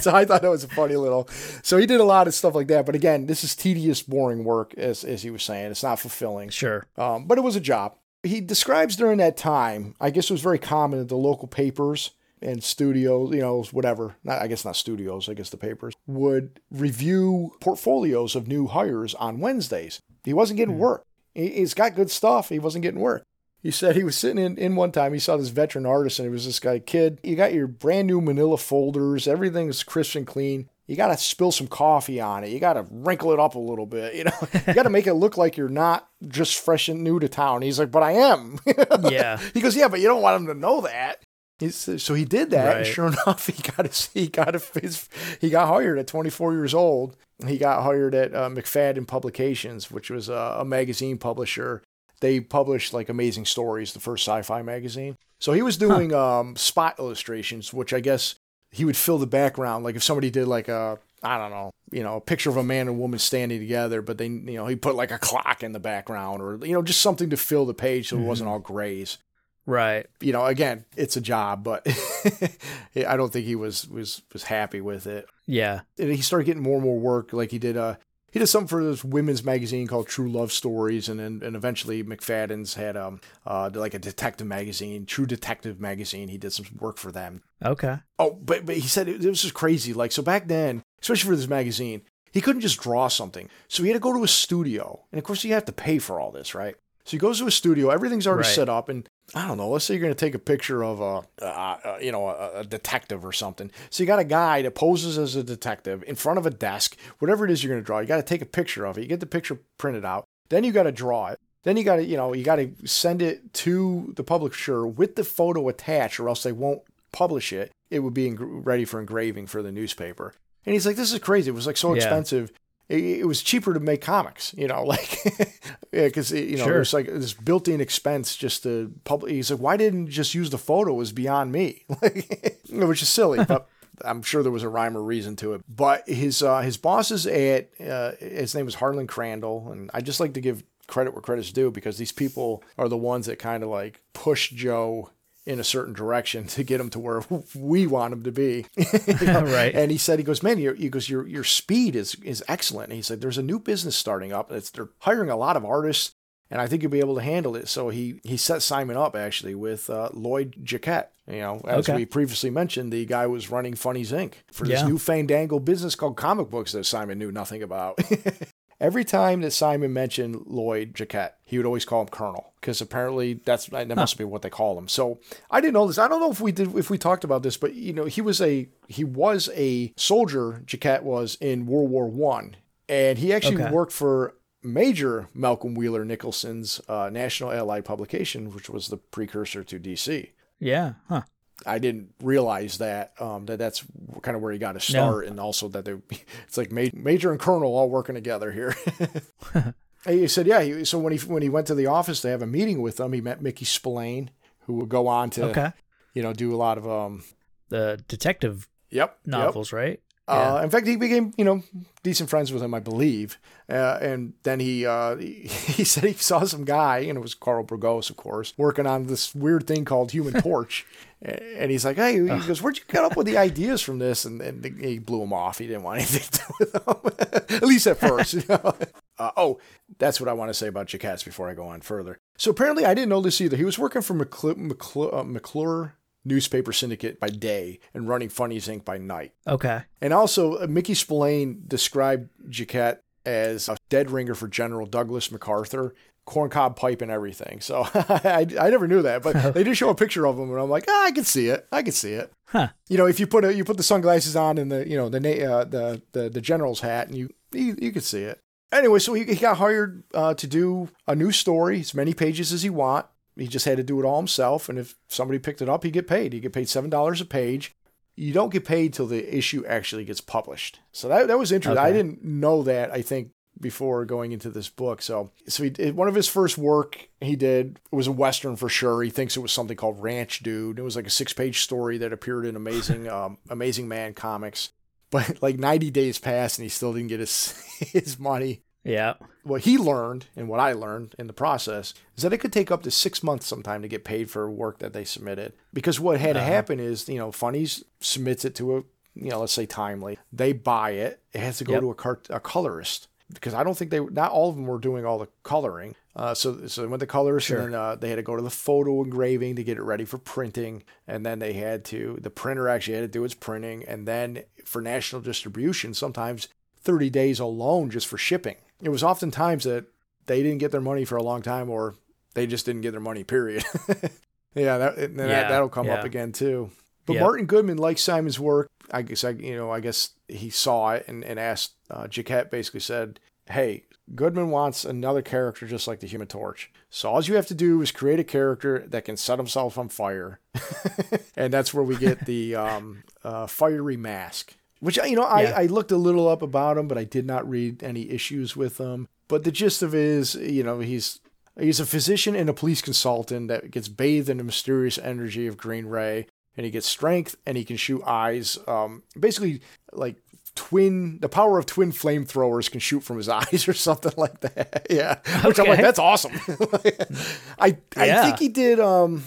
so I thought that was a funny little. So he did a lot of stuff like that. But again, this is tedious, boring work, as as he was saying. It's not fulfilling. Sure. Um, but it was a job. He describes during that time, I guess it was very common that the local papers and studios, you know, whatever, not, I guess not studios, I guess the papers, would review portfolios of new hires on Wednesdays. He wasn't getting hmm. work. He, he's got good stuff. He wasn't getting work. He said he was sitting in, in one time, he saw this veteran artist, and it was this guy, kid, you got your brand new manila folders, everything's crisp and clean. You got to spill some coffee on it. You got to wrinkle it up a little bit. You know, you got to make it look like you're not just fresh and new to town. He's like, but I am. [laughs] Yeah. he goes, yeah, but you don't want him to know that. He's, so he did that, and sure [laughs] enough, he got his, he got a, his, he got hired at 24 years old. He got hired at uh, Macfadden Publications, which was a, a magazine publisher. They published like Amazing Stories, the first sci-fi magazine. So he was doing um, spot illustrations, which I guess he would fill the background. Like if somebody did like a, I don't know, you know, a picture of a man and woman standing together, but they, you know, he put like a clock in the background or, you know, just something to fill the page so it wasn't all grays. Right. You know, again, it's a job, but [laughs] I don't think he was, was, was happy with it. Yeah. And he started getting more and more work. Like he did, uh, he did something for this women's magazine called True Love Stories, and then and eventually Macfadden's had um uh like a detective magazine, True Detective magazine. He did some work for them. Okay. Oh, but but he said it, it was just crazy. Like so back then, especially for this magazine, he couldn't just draw something, so he had to go to a studio, and of course you have to pay for all this, right? So he goes to a studio, everything's already Right. set up, and I don't know. Let's say you're going to take a picture of a, uh, uh, you know, a, a detective or something. So you got a guy that poses as a detective in front of a desk, whatever it is you're going to draw. You got to take a picture of it. You get the picture printed out. Then you got to draw it. Then you got to, you know, you got to send it to the publisher with the photo attached, or else they won't publish it. It would be eng- ready for engraving for the newspaper. And he's like, "This is crazy. It was like so Yeah. expensive." It, it was cheaper to make comics, you know, [laughs] like, yeah, because you know, Sure. there's like this built-in expense just to publish. He's like, why didn't you just use the photo? It was beyond me, [laughs] like, which is silly, but [laughs] I'm sure there was a rhyme or reason to it. But his uh, his bosses at uh, his name was Harlan Crandall, and I just like to give credit where credit's due because these people are the ones that kind of like push Joe in a certain direction [laughs] to get him to where [laughs] we want him to be. [laughs] You know? Right. And he said, he goes, man, he goes, your, your speed is, is excellent. And he said, there's a new business starting up. It's, they're hiring a lot of artists and I think you'll be able to handle it. So he, he set Simon up actually with uh, Lloyd Jacquet. You know, as Okay. we previously mentioned, the guy was running Funnies Inc. for this Yeah. new fandangle business called comic books that Simon knew nothing about. Every time that Simon mentioned Lloyd Jacquet, he would always call him Colonel because apparently that's that must be what they call him. So I didn't know this. I don't know if we did if we talked about this, but you know he was a he was a soldier. Jacquet was in World War One, and he actually Okay. worked for Major Malcolm Wheeler Nicholson's uh, National Allied publication, which was the precursor to DC. Yeah. Huh. I didn't realize that um, that that's kind of where he got his start, and also that they [laughs] it's like major and colonel all working together here. [laughs] [laughs] He said, yeah. He, so when he when he went to the office to have a meeting with them, he met Mickey Spillane, who would go on to Okay. you know do a lot of um. The detective Yep. Yep. novels, right? Uh, in fact, he became, you know, decent friends with him, I believe. Uh, and then he, uh, he [laughs] he said he saw some guy, and it was Carl Burgos, of course, working on this weird thing called Human [laughs] Torch. And he's like, hey, he goes, where'd you get up with the ideas from this? And, and he blew him off. He didn't want anything [laughs] to do with them, at least at first. You know? uh, oh, that's what I want to say about Jacquet before I go on further. So apparently, I didn't know this either. He was working for McClure, McClure, uh, McClure Newspaper Syndicate by day and running Funnies Inc. by night. Okay. And also, uh, Mickey Spillane described Jacquet as a dead ringer for General Douglas MacArthur, corncob pipe and everything. So [laughs] I, I never knew that, but [laughs] they did show a picture of him, and I'm like, ah, I can see it. I can see it. Huh. You know, if you put a, you put the sunglasses on and the you know the uh, the, the the general's hat, and you you, you could see it. Anyway, so he, he got hired uh, to do a new story, as many pages as he want. He just had to do it all himself, and if somebody picked it up, he'd get paid. He'd get paid seven dollars a page you don't get paid till the issue actually gets published. So that that was interesting. I didn't know that. I think before going into this book. So so he did, one of his first work he did was a western for sure. He thinks it was something called Ranch Dude. It was like a six page story that appeared in Amazing [laughs] um, Amazing Man comics. But [laughs] like 90 days passed and he still didn't get his [laughs] his money Yeah. what he learned and what I learned in the process is that it could take up to six months sometime to get paid for work that they submitted. Because what had to uh-huh. happen is, you know, Funnies submits it to a, you know, let's say Timely. They buy it. It has to go Yep. to a, cart- a colorist because I don't think they, not all of them were doing all the coloring. Uh, so, so they went to colors, Sure. and then uh, they had to go to the photo engraving to get it ready for printing. And then they had to, the printer actually had to do its printing. And then for national distribution, sometimes 30 days alone just for shipping. It was oftentimes that they didn't get their money for a long time or they just didn't get their money, period. [laughs] yeah, that, and yeah, that that'll come up again too. But Yep. Martin Goodman liked Simon's work. I guess I, you know, I guess he saw it and, and asked uh, Jacquet basically said, "Hey, Goodman wants another character just like the Human Torch. So all you have to do is create a character that can set himself on fire, [laughs] and that's where we get the [laughs] um, uh, fiery mask. Which you know, I, Yeah. I looked a little up about him, but I did not read any issues with him. But the gist of it is, you know, he's he's a physician and a police consultant that gets bathed in the mysterious energy of Green Ray, and he gets strength and he can shoot eyes. Um, basically, like twin, the power of twin flamethrowers can shoot from his [laughs] eyes or something like that. [laughs] Yeah, which I'm like, that's awesome. [laughs] I I Yeah. think he did. Um,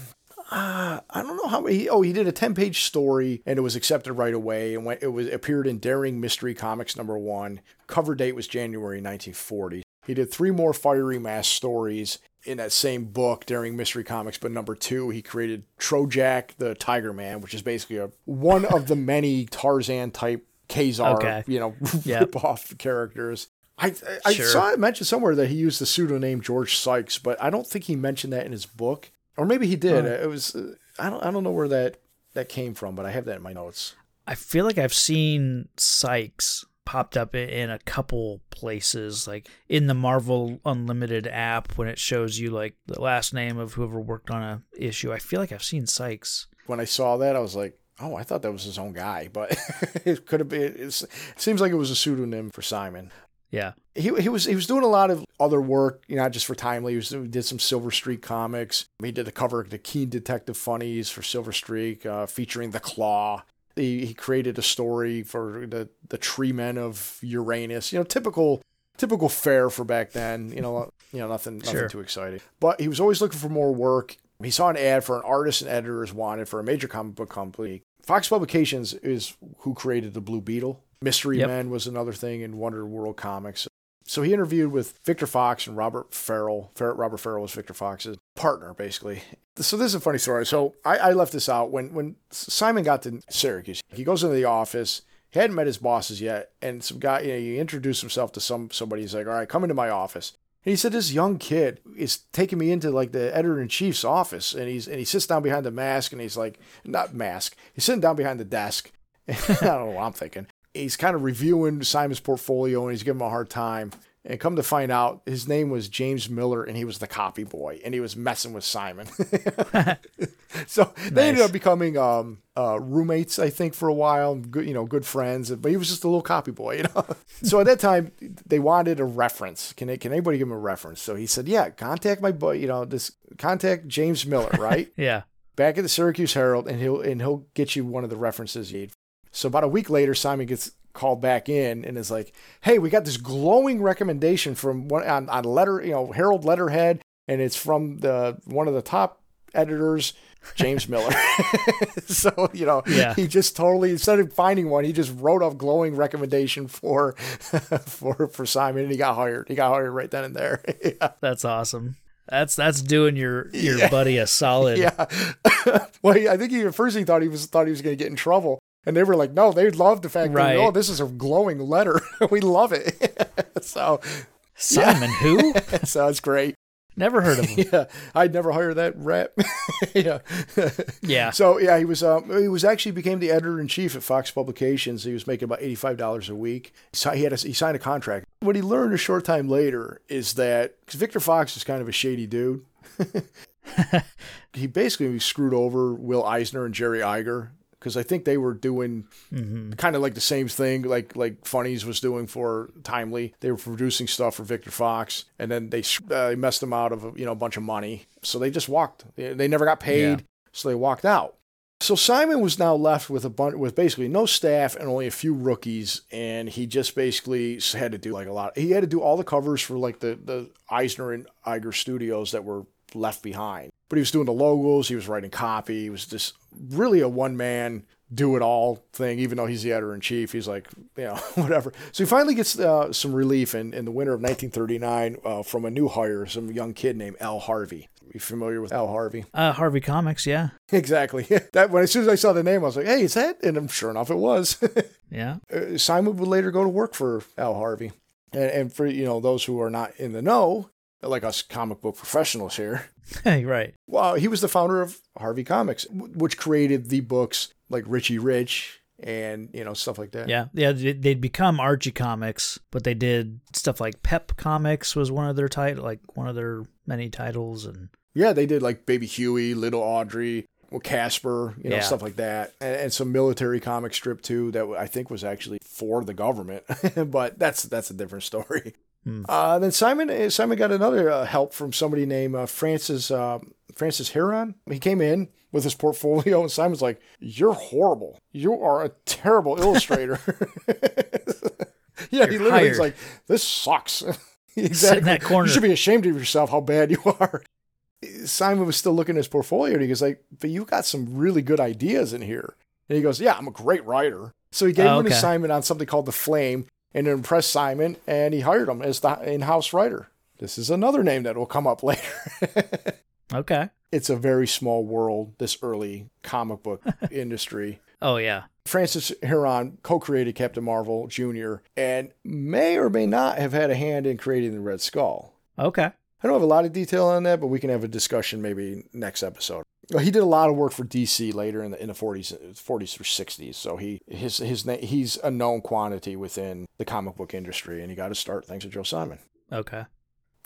uh, I don't know how many. Oh, he did a ten page story and it was accepted right away and went. It was appeared in Daring Mystery Comics number one. Cover date was January 1940. He did three more fiery mask stories in that same book, Daring Mystery Comics. But number two, he created Trojak the Tiger Man, which is basically a one of the many Tarzan type Kazar, Okay. you know, [laughs] Yep. rip off characters. I I Sure. saw it mentioned somewhere that he used the pseudonym George Sykes, but I don't think he mentioned that in his book, or maybe he did. Oh. It was uh, I don't I don't know where that that came from, but I have that in my notes. I feel like I've seen Sykes popped up in a couple places, like in the Marvel Unlimited app when it shows you like the last name of whoever worked on a issue. I feel like I've seen Sykes. When I saw that, I was like, oh, I thought that was his own guy, but [laughs] it could have been. It seems like it was a pseudonym for Simon. Yeah. he, he was he was doing a lot of other work, you know, not just for Timely. He, was, he did some Silver Streak comics. He did the cover of the Keen Detective Funnies for Silver Streak, uh, featuring the Claw. He, he created a story for the the Tree Men of Uranus. You know, typical typical fare for back then. You know, [laughs] you know nothing nothing Sure. too exciting. But he was always looking for more work. He saw an ad for an artist and editor is wanted for a major comic book company. Fox Publications is who created the Blue Beetle. Mystery Yep. Men was another thing in Wonder World Comics. So he interviewed with Victor Fox and Robert Farrell. Fer- Robert Farrell was Victor Fox's partner, basically. So this is a funny story. So I, I left this out when when Simon got to Syracuse. He goes into the office. He hadn't met his bosses yet, and some guy, you know, he introduced himself to some somebody. He's like, "All right, come into my office." And he said, "This young kid is taking me into like the editor in chief's office, and he's and he sits down behind the mask, and he's like, not mask. He's sitting down behind the desk. [laughs] I don't know what I'm thinking. He's kind of reviewing Simon's portfolio, and he's giving him a hard time. And come to find out, his name was James Miller, and he was the copy boy, and he was messing with Simon. [laughs] so they ended up becoming um, uh, roommates, I think, for a while. Good, you know, good friends. But he was just a little copy boy, you know. [laughs] so at that time, they wanted a reference. Can they, can anybody give him a reference? So he said, "Yeah, contact my boy. You know, this contact James Miller, [laughs] right? Yeah. back at the Syracuse Herald, and he'll and he'll get you one of the references you need." So about a week later, Simon gets called back in and is like, "Hey, we got this glowing recommendation from one on, on letter, you know, Herald letterhead, and it's from the one of the top editors, James Miller." [laughs] so you know, Yeah. he just totally instead of finding one, he just wrote a glowing recommendation for [laughs] for for Simon, and he got hired. He got hired right then and there. [laughs] yeah. That's awesome. That's that's doing your your buddy a solid. Yeah. well, I think he at first he thought he was thought he was going to get in trouble, and they were like, "No, they loved the fact Right. that oh, this is a glowing letter. [laughs] we love it." [laughs] so, Simon who? [laughs] so that's great. Never heard of him. Yeah, I'd never hire that rep. yeah. Yeah. So yeah, he was um, he was actually became the editor in chief at Fox Publications. He was making about eighty five dollars a week. So he had a, he signed a contract. What he learned a short time later is that Victor Fox is kind of a shady dude. he basically screwed over Will Eisner and Jerry Iger because I think they were doing kind of like the same thing, like like Funnies was doing for Timely. They were producing stuff for Victor Fox, and then they uh, messed them out of you know a bunch of money. So they just walked. They, they never got paid, Yeah. so they walked out. So Simon was now left with a bunch with basically no staff and only a few rookies, and he just basically had to do like a lot. He had to do all the covers for like the the Eisner and Iger studios that were left behind. But he was doing the logos, he was writing copy, he was just really a one man do it all thing. Even though he's the editor in chief, he's like you know [laughs] whatever. So he finally gets uh, some relief in in the winter of 1939 uh, from a new hire, some young kid named Al Harvey. Are You familiar with Al Harvey? Uh, Harvey Comics, yeah. [laughs] Exactly. [laughs] That when as soon as I saw the name, I was like, "Hey, is that?" And um, sure enough, it was. Yeah. Uh, Simon would later go to work for Al Harvey, and, and for you know those who are not in the know, like us comic book professionals here, [laughs] Hey, right. well, he was the founder of Harvey Comics, which created the books like Richie Rich and you know stuff like that. Yeah. Yeah. they- They'd become Archie Comics, but they did stuff like Pep Comics was one of their title, like one of their many titles, and Yeah, they did like Baby Huey, Little Audrey, well, Casper, you know, Yeah. stuff like that, and, and some military comic strip too that I think was actually for the government, [laughs] but that's that's a different story. Hmm. Uh, then Simon uh, Simon got another uh, help from somebody named uh, Francis uh, Francis Herron. He came in with his portfolio, and Simon's like, "You're horrible. You are a terrible illustrator." [laughs] [laughs] yeah, he You're literally hired. is like, "This sucks." [laughs] Exactly. that corner. You should be ashamed of yourself. How bad you are. Simon was still looking at his portfolio, and he goes like, "But you got some really good ideas in here." And he goes, "Yeah, I'm a great writer." So he gave Oh, him an assignment on something called The Flame, and it impressed Simon, and he hired him as the in-house writer. This is another name that will come up [laughs] later. Okay. it's a very small world, this early comic book [laughs] industry. Oh yeah. Francis Herron co-created Captain Marvel Jr. and may or may not have had a hand in creating the Red Skull. Okay. I don't have a lot of detail on that, but we can have a discussion maybe next episode. Well, He did a lot of work for DC later in the in the 40s, 40s or 60s. So he his his na- he's a known quantity within the comic book industry, and he got his start thanks to Joe Simon. Okay.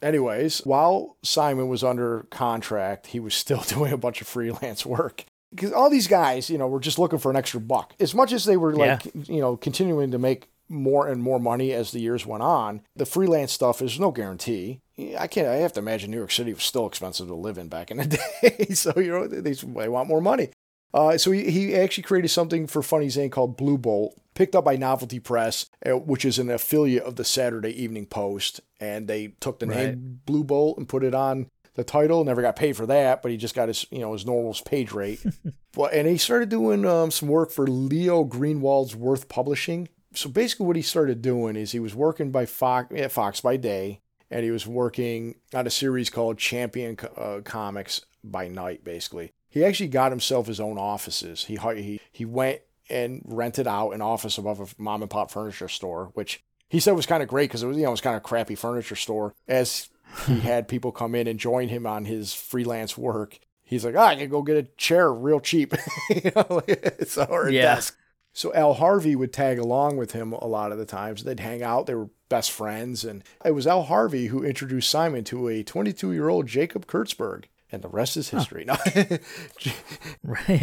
Anyways, while Simon was under contract, he was still [laughs] doing a bunch of freelance work. Because all these guys, you know, were just looking for an extra buck. As much as they were like, you know, continuing to make more and more money as the years went on, the freelance stuff is no guarantee. I can't. I have to imagine New York City was still expensive to live in back in the [laughs] day. so you know, they, they want more money. Uh, so he, he actually created something for Funnies Inc. called Blue Bolt, picked up by Novelty Press, uh, which is an affiliate of the Saturday Evening Post. And they took the name Blue Bolt and put it on the title. Never got paid for that, but he just got his you know his normal page rate. [laughs] well, and he started doing um, some work for Leo Greenwald's Worth Publishing. So basically, what he started doing is he was working by Fox at Fox by day, and he was working on a series called Champion uh, Comics by night. Basically, he actually got himself his own offices. He he he went and rented out an office above a mom and pop furniture store, which he said was kind of great because it was you know it was kind of crappy furniture store. As he [laughs] had people come in and join him on his freelance work, he's like, ah, I can go get a chair real cheap, [laughs] you know, so, or a Yeah. desk. So Al Harvey would tag along with him a lot of the times. They'd hang out. They were best friends. And it was Al Harvey who introduced Simon to a 22 year old Jacob Kurtzberg. And the rest is history. [laughs] Right. [laughs]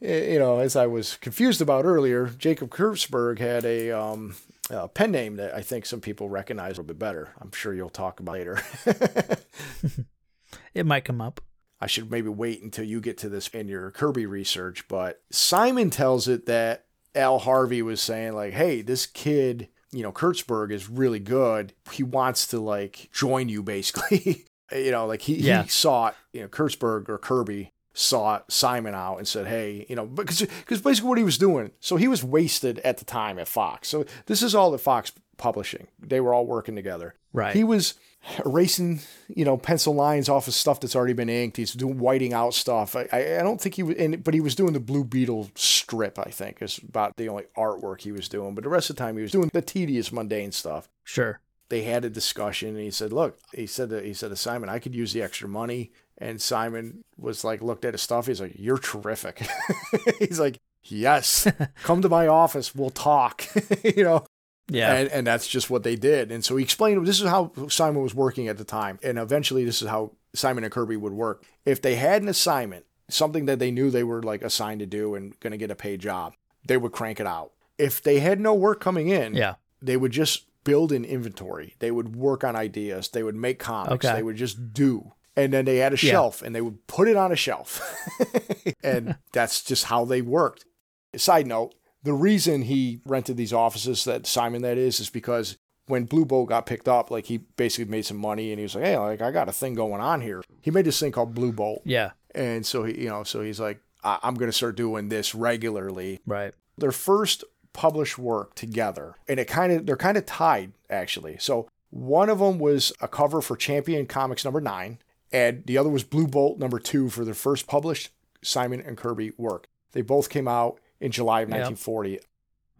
Yeah. you know, as I was confused about earlier, Jacob Kurtzberg had a, um, a pen name that I think some people recognize a little bit better. I'm sure you'll talk about later. [laughs] It might come up. I should maybe wait until you get to this in your Kirby research, but Simon tells it that Al Harvey was saying like, "Hey, this kid, you know, Kurtzberg is really good. He wants to like join you basically." [laughs] you know, like he, Yeah. he sought, you know, Kurtzberg or Kirby sought Simon out and said, "Hey, you know, because because basically what he was doing, so he was wasted at the time at Fox. So this is all at Fox Publishing. They were all working together. Right. He was erasing, you know, pencil lines off of stuff that's already been inked. He's doing whiting out stuff. I, I, I don't think he was, and, but he was doing the Blue Beetle strip. I think is about the only artwork he was doing. But the rest of the time, he was doing the tedious, mundane stuff. Sure. They had a discussion, and he said, "Look," he said that he said to Simon, "I could use the extra money." And Simon was like, looked at his stuff. He's like, "You're terrific." [laughs] he's like, "Yes, [laughs] come to my office. We'll talk." [laughs] you know. Yeah. And, and that's just what they did. And so he explained this is how Simon was working at the time. And eventually, this is how Simon and Kirby would work. If they had an assignment, something that they knew they were like assigned to do and going to get a paid job, they would crank it out. If they had no work coming in, yeah. they would just build an inventory. They would work on ideas. They would make comics. Okay. They would just do. And then they had a Yeah. shelf and they would put it on a shelf. [laughs] and [laughs] that's just how they worked. Side note, the reason he rented these offices that Simon that is is because when Blue Bolt got picked up, like he basically made some money and he was like, Hey, like I got a thing going on here. He made this thing called Blue Bolt. Yeah. And so he you know, so he's like, I- I'm gonna start doing this regularly Right. their first published work together and it kind of they're kind of tied actually so one of them was a cover for champion comics number nine and the other was blue bolt number two for their first published simon and kirby work they both came out in july of Yep. 1940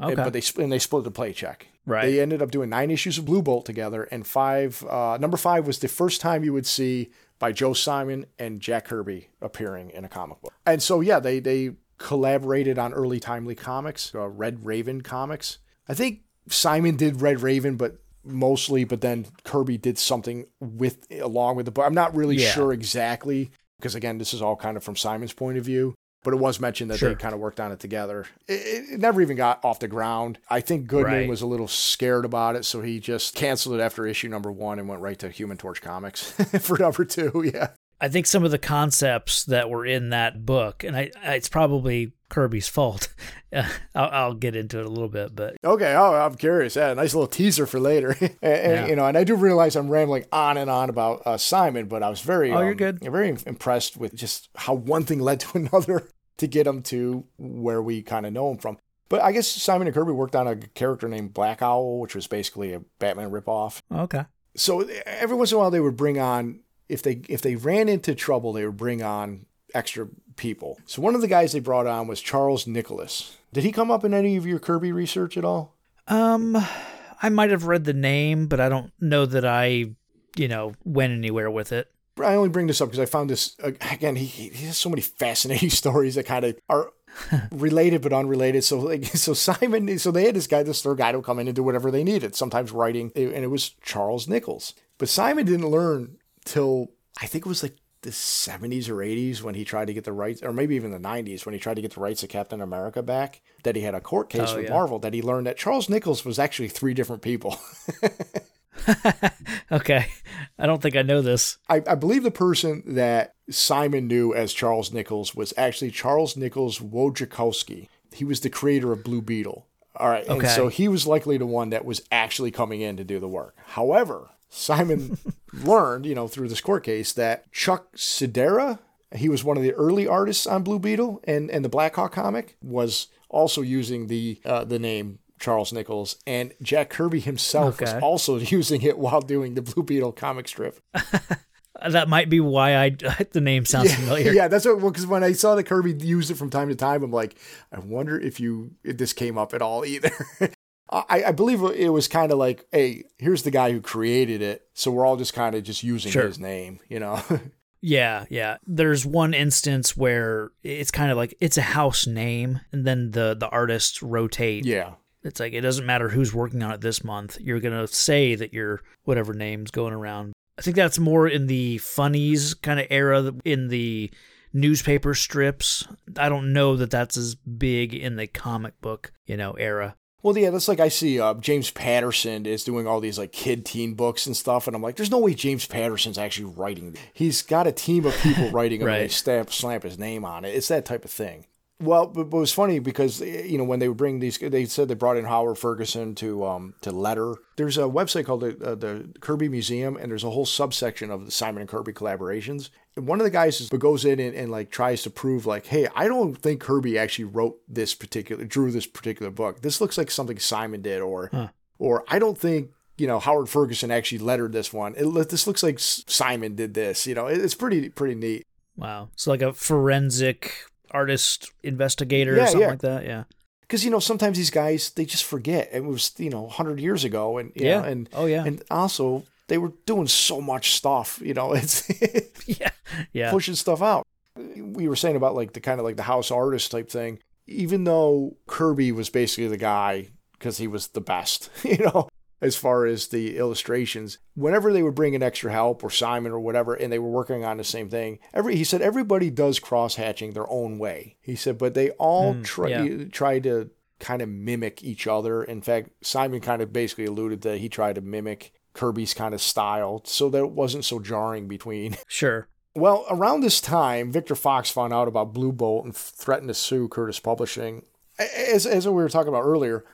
Okay. and- but they and they split the paycheck right. they ended up doing nine issues of Blue Bolt together, and five. Uh, number five was the first time you would see by Joe Simon and Jack Kirby appearing in a comic book. And so, yeah, they they collaborated on early timely comics, uh, Red Raven comics. I think Simon did Red Raven, but mostly, but then Kirby did something with along with the book. I'm not really Yeah. sure exactly because again, this is all kind of from Simon's point of view. But it was mentioned that Sure. they kind of worked on it together. It, it, never even got off the ground. I think Goodman Right. was a little scared about it, so he just canceled it after issue number one and went right to Human Torch Comics [laughs] for number two. Yeah. I think some of the concepts that were in that book, and I, I it's probably Kirby's fault. [laughs] Uh, I'll, I'll get into it a little bit, but Okay. Oh, I'm curious. Yeah, nice little teaser for later. [laughs] and, Yeah. you know, and I do realize I'm rambling on and on about uh, Simon, but I was very, Oh, you're um, good. very impressed with just how one thing [laughs] led to another to get him to where we kind of know him from. But I guess Simon and Kirby worked on a character named Black Owl, which was basically a Batman ripoff. okay. So every once in a while, they would bring on if they if they ran into trouble, they would bring on extra people. So one of the guys they brought on was Charles Nicholas. Did he come up in any of your Kirby research at all? Um, I might have read the name, but I don't know that I, you know, went anywhere with it. I only bring this up because I found this uh, again. He, he has so many [laughs] fascinating stories that kind of are [laughs] related but unrelated. So like, [laughs] so Simon, so they had this guy, this third guy, to come in and do whatever they needed. Sometimes writing, and it was Charles Nichols. But Simon didn't learn till I think it was like the 70s or 80s when he tried to get the rights, or maybe even the 90s when he tried to get the rights of Captain America back. That he had a court case Oh, with yeah. Marvel. That he learned that Charles Nichols was actually three different people. [laughs] Okay. I don't think I know this. I, I believe the person that Simon knew as Charles Nichols was actually Charles Nichols Wojtkoski. He was the creator of Blue Beetle. All right. And Okay. so he was likely the one that was actually coming in to do the work. However, Simon [laughs] learned, you know, through this court case that Chuck Cuidera, he was one of the early artists on Blue Beetle and, and the Black Hawk comic, was also using the uh, the name Charles Nichols. And Jack Kirby himself was also [laughs] using it while doing the Blue Beetle comic strip. [laughs] That might be why I the name sounds familiar. Yeah, that's what. Because when I saw that Kirby used it from time to time, I'm like, I wonder if you if this came up at all either. I, I believe it was kind of like, hey, here's the guy who created it, so we're all just kind of just using Sure. his name, you know. [laughs] Yeah, yeah. There's one instance where it's kind of like it's a house name, and then the the artists rotate. yeah, It's like it doesn't matter who's working on it this month. You're gonna say that your whatever name's going around. I think that's more in the funnies kind of era in the newspaper strips. I don't know that that's as big in the comic book, you know, era. Well, yeah, that's like I see uh, James Patterson is doing all these like kid teen books and stuff, and I'm like, there's no way James Patterson's actually writing. He's got a team of people writing them, and they Right. stamp slamp his name on it. It's that type of thing. Well, but, but it was funny because eh, you know when they would bring these, they said they brought in Howard Ferguson to um to letter. There's a website called the, uh, the Kirby Museum, and there's a whole subsection of the Simon and Kirby collaborations. And one of the guys is, goes in and, and like tries to prove like, hey, I don't think Kirby actually wrote this particular, drew this particular book. This looks like something Simon did, or Huh. or I don't think you know Howard Ferguson actually lettered this one. It, this looks like Simon did this. You know, it, it's pretty pretty neat. Wow. So like a forensic artist investigator Yeah, or something yeah. like that. Yeah. because you know sometimes these guys they just forget it was you know 100 years ago and you Yeah. know, and Oh yeah. and also they were doing so much stuff you know [laughs] it's [laughs] yeah. Yeah. pushing stuff out we were saying about like the kind of like the house artist type thing even though kirby was basically the guy because he was the best [laughs] you know as far as the illustrations whenever they would bring in extra help or simon or whatever and they were working on the same thing every he said everybody does cross hatching their own way he said but they all Mm, try yeah. try to kind of mimic each other in fact simon kind of basically alluded that he tried to mimic kirby's kind of style so that it wasn't so jarring between [laughs] Sure. well, around this time, Victor Fox found out about Blue Bolt and threatened to sue Curtis Publishing. As, as we were talking about earlier,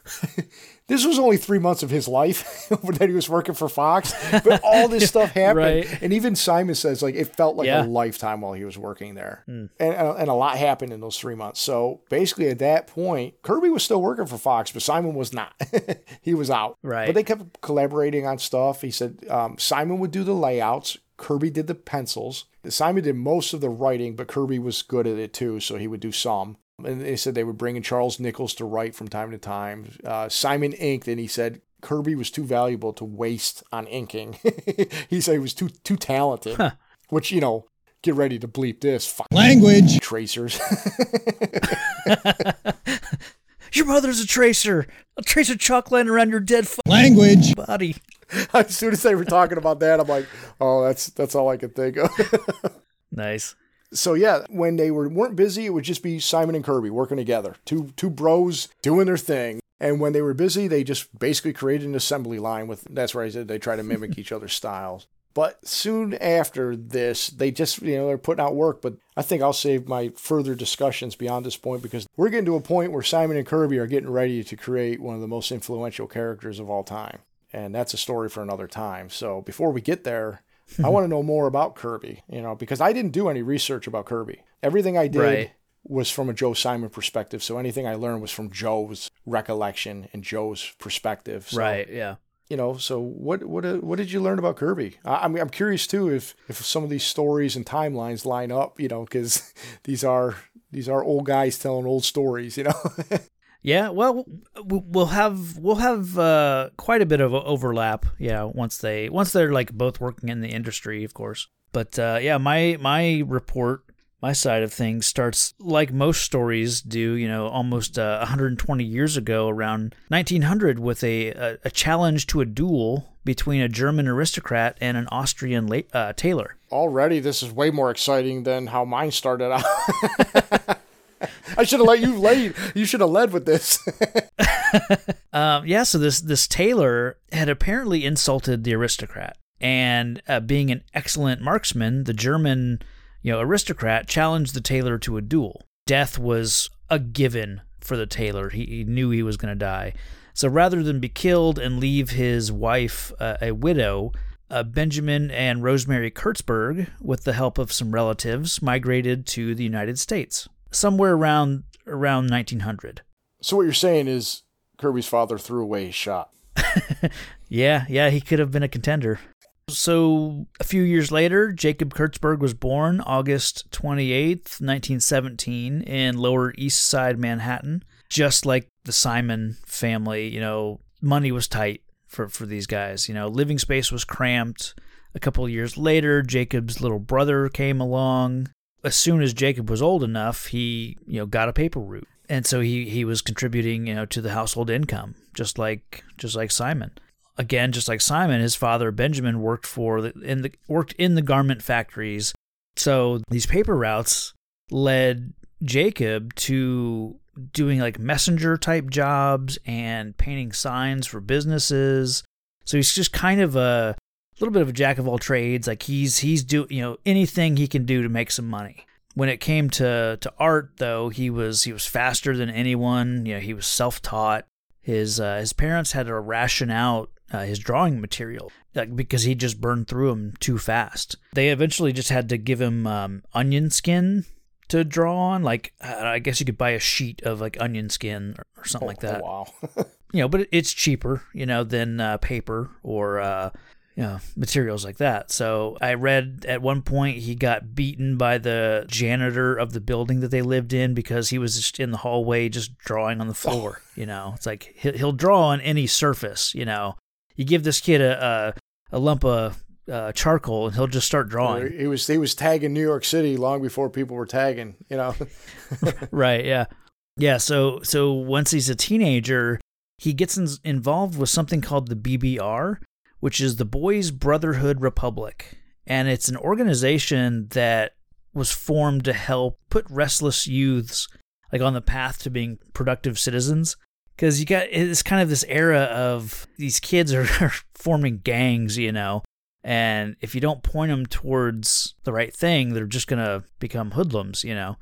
[laughs] this was only three months of his life [laughs] that he was working for Fox, but all this [laughs] stuff happened. Right. And even Simon says like it felt like Yeah. a lifetime while he was working there, Hmm. and uh, and a lot happened in those three months. So basically, at that point, Kirby was still working for Fox, but Simon was not. [laughs] he was out. Right. But they kept collaborating on stuff. He said um, Simon would do the layouts. Kirby did the pencils. Simon did most of the writing, but Kirby was good at it too, so he would do some. And they said they would bring in Charles Nichols to write from time to time. Uh, Simon inked, and he said Kirby was too valuable to waste on inking. [laughs] he said he was too too talented, Huh. which you know. Get ready to bleep this. Language. tracers. [laughs] Your mother's a tracer. A tracer chalk line around your dead f- Language. body. [laughs] as soon as they were talking about that, I'm like, oh, that's that's all I could think of. Nice. So yeah, when they were weren't busy, it would just be Simon and Kirby working together, two two bros doing their thing. And when they were busy, they just basically created an assembly line with. That's where I said they try to mimic each other's styles. But soon after this, they just, you know, they're putting out work. But I think I'll save my further discussions beyond this point because we're getting to a point where Simon and Kirby are getting ready to create one of the most influential characters of all time. And that's a story for another time. So before we get there, I want to know more about Kirby, you know, because I didn't do any research about Kirby. Everything I did right. was from a Joe Simon perspective. So anything I learned was from Joe's recollection and Joe's perspective. So, right. Yeah you know, so what what uh, what did you learn about Kirby? I, am I'm curious too if if some of these stories and timelines line up, you know, because [laughs] these are these are old guys telling old stories, you know. [laughs] yeah, well, we'll have we'll have uh, quite a bit of overlap. Yeah, once they once they're like both working in the industry, of course. But uh, yeah, my my report my side of things starts like most stories do, you know, almost uh, 120 years ago, around 1900, with a, a, a, challenge to a duel between a German aristocrat and an Austrian la- uh, tailor. Already, this is way more exciting than how mine started out. [laughs] [laughs] I should have let you lead. You should have led with this. [laughs] um, yeah, so this this tailor had apparently insulted the aristocrat, and uh, being an excellent marksman, the German you know, aristocrat challenged the tailor to a duel. Death was a given for the tailor. He, he knew he was going to die. So rather than be killed and leave his wife uh, a widow, uh, Benjamin and Rosemary Kurtzberg, with the help of some relatives, migrated to the United States somewhere around around 1900. So what you're saying is Kirby's father threw away his shot. [laughs] yeah, yeah, he could have been a contender. So, a few years later, Jacob Kurtzberg was born August 28th, 1917, in Lower East Side Manhattan. Just like the Simon family, you know, money was tight for, for these guys. You know, living space was cramped. A couple years later, Jacob's little brother came along. As soon as Jacob was old enough, he, you know, got a paper route. And so he, he was contributing, you know, to the household income, just like just like Simon again, just like Simon, his father Benjamin worked for the, in the worked in the garment factories. So these paper routes led Jacob to doing like messenger type jobs and painting signs for businesses. So he's just kind of a little bit of a jack of all trades. Like he's he's do you know anything he can do to make some money. When it came to to art, though, he was he was faster than anyone. You know, he was self taught. His uh, his parents had to ration out uh, his drawing material like, because he just burned through them too fast. They eventually just had to give him um, onion skin to draw on. Like I guess you could buy a sheet of like onion skin or, or something oh, like that. Oh, wow. [laughs] you know, but it's cheaper, you know, than uh, paper or uh, you know, materials like that. So I read at one point he got beaten by the janitor of the building that they lived in because he was just in the hallway just drawing on the floor. [laughs] You know, it's like he'll draw on any surface. You know, you give this kid a a, a lump of uh, charcoal and he'll just start drawing. He was he was tagging New York City long before people were tagging. You know. [laughs] right. Yeah. Yeah. So so once he's a teenager, he gets in, involved with something called the BBR, which is the Boys Brotherhood Republic, and it's an organization that was formed to help put restless youths like on the path to being productive citizens because you got it's kind of this era of these kids are, [laughs] are forming gangs, you know, and if you don't point them towards the right thing, they're just gonna become hoodlums, you know.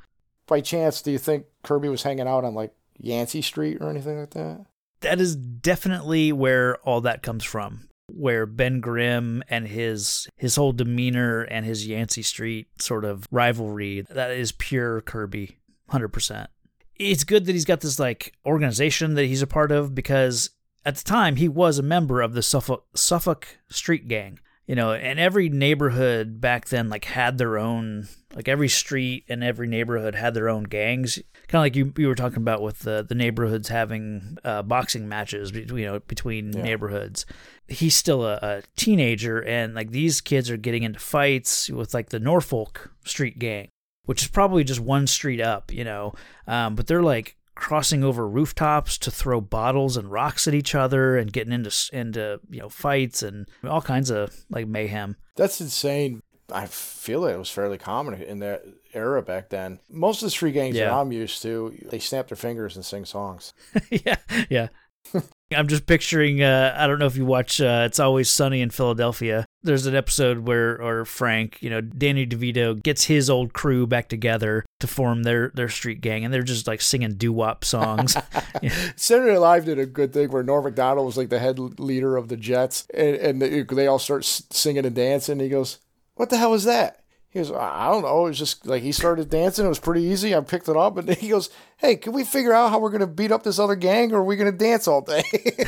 By chance, do you think Kirby was hanging out on like Yancey Street or anything like that? That is definitely where all that comes from. Where Ben Grimm and his his whole demeanor and his Yancey Street sort of rivalry that is pure Kirby, hundred percent it's good that he's got this like organization that he's a part of because at the time he was a member of the Suffolk Suffolk Street Gang. You know, and every neighborhood back then like had their own like every street and every neighborhood had their own gangs. Kind of like you you were talking about with the the neighborhoods having uh, boxing matches, between, you know, between yeah. neighborhoods. He's still a, a teenager, and like these kids are getting into fights with like the Norfolk Street Gang which is probably just one street up, you know. Um, but they're like crossing over rooftops to throw bottles and rocks at each other and getting into into you know fights and all kinds of like mayhem. That's insane. I feel it was fairly common in that era back then. Most of the street gangs that I'm used to, they snap their fingers and sing songs. [laughs] yeah, yeah. [laughs] I'm just picturing. Uh, I don't know if you watch. Uh, it's always sunny in Philadelphia. There's an episode where, or Frank, you know, Danny DeVito gets his old crew back together to form their their street gang, and they're just like singing doo wop songs. [laughs] Saturday Night Live did a good thing where Norm Macdonald was like the head leader of the Jets, and, and they, they all start singing and dancing. And he goes, "What the hell is that?" He goes, "I don't know. It was just like he started dancing. It was pretty easy. I picked it up, and then he goes, "Hey, can we figure out how we're gonna beat up this other gang, or are we gonna dance all day?" [laughs]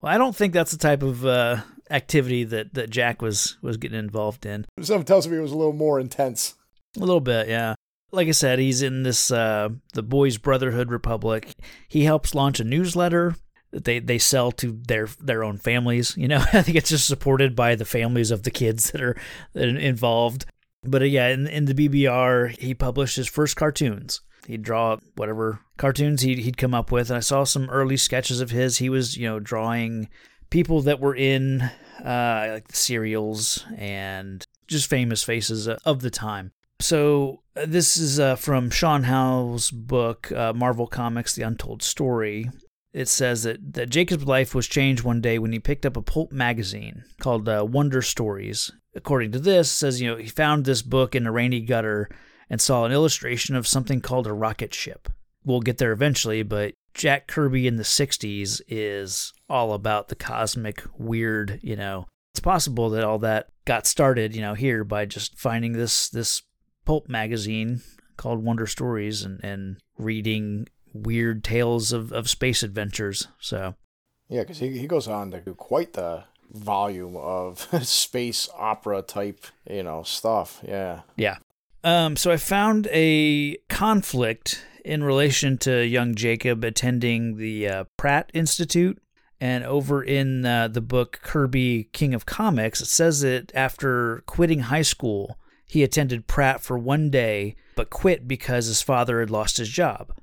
well, I don't think that's the type of uh, activity that that Jack was was getting involved in. Something tells me it was a little more intense. A little bit, yeah. Like I said, he's in this uh, the Boys Brotherhood Republic. He helps launch a newsletter that they, they sell to their their own families. You know, [laughs] I think it's just supported by the families of the kids that are, involved. But uh, yeah, in, in the BBR, he published his first cartoons. He'd draw whatever cartoons he'd, he'd come up with. And I saw some early sketches of his. He was, you know, drawing people that were in uh, like the serials and just famous faces of the time. So uh, this is uh, from Sean Howe's book, uh, Marvel Comics: The Untold Story. It says that, that Jacob's life was changed one day when he picked up a pulp magazine called uh, Wonder Stories. According to this, says you know he found this book in a rainy gutter and saw an illustration of something called a rocket ship. We'll get there eventually, but Jack Kirby in the '60s is all about the cosmic, weird. You know, it's possible that all that got started, you know, here by just finding this this pulp magazine called Wonder Stories and, and reading weird tales of, of space adventures. So, Yeah, because he, he goes on to do quite the volume of [laughs] space opera type, you know, stuff. Yeah. yeah. Um, so I found a conflict in relation to young Jacob attending the uh, Pratt Institute. And over in uh, the book Kirby King of Comics, it says that after quitting high school, he attended Pratt for one day, but quit because his father had lost his job.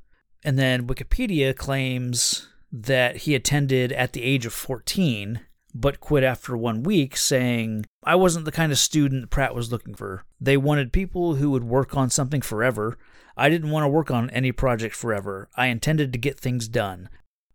And then Wikipedia claims that he attended at the age of 14, but quit after one week, saying, I wasn't the kind of student Pratt was looking for. They wanted people who would work on something forever. I didn't want to work on any project forever. I intended to get things done.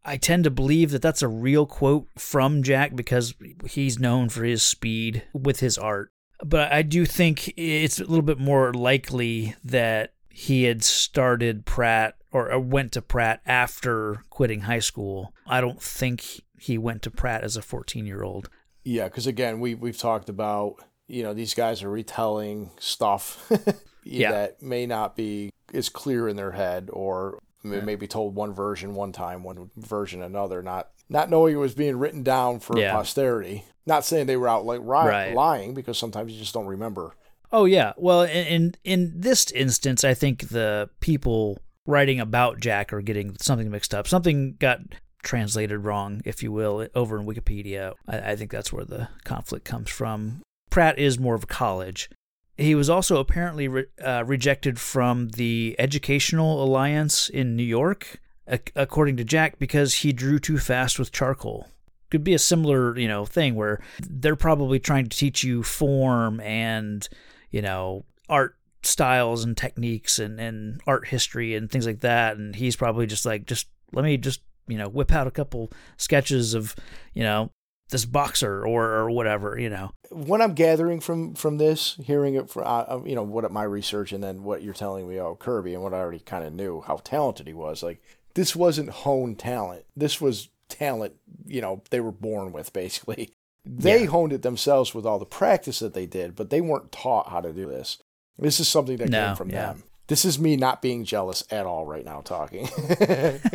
I tend to believe that that's a real quote from Jack because he's known for his speed with his art. But I do think it's a little bit more likely that he had started Pratt or uh, went to Pratt after quitting high school. I don't think he went to Pratt as a 14 year old. Yeah, because again, we we've talked about you know these guys are retelling stuff [laughs] Yeah. that may not be as clear in their head, or may maybe told one version one time, one version another, not not knowing it was being written down for Yeah. posterity. Not saying they were out like ri- Right. lying, because sometimes you just don't remember. Oh yeah. Well, in, in in this instance, I think the people writing about Jack or getting something mixed up. Something got translated wrong, if you will, over in Wikipedia. I, I think that's where the conflict comes from. Pratt is more of a college. He was also apparently re- uh, rejected from the Educational Alliance in New York, ac- according to Jack, because he drew too fast with charcoal. Could be a similar, you know, thing where they're probably trying to teach you form and, you know, art styles and techniques and, and art history and things like that. And he's probably just like, just let me just, you know, whip out a couple sketches of, you know, this boxer or, or whatever, you know. What I'm gathering from from this, hearing it from uh, you know what my research, and then what you're telling me about Kirby, and what I already kind of knew how talented he was. Like this wasn't honed talent. This was talent. You know they were born with basically. They Yeah. honed it themselves with all the practice that they did, but they weren't taught how to do this. This is something that No, came from yeah. them. This is me not being jealous at all right now talking. [laughs]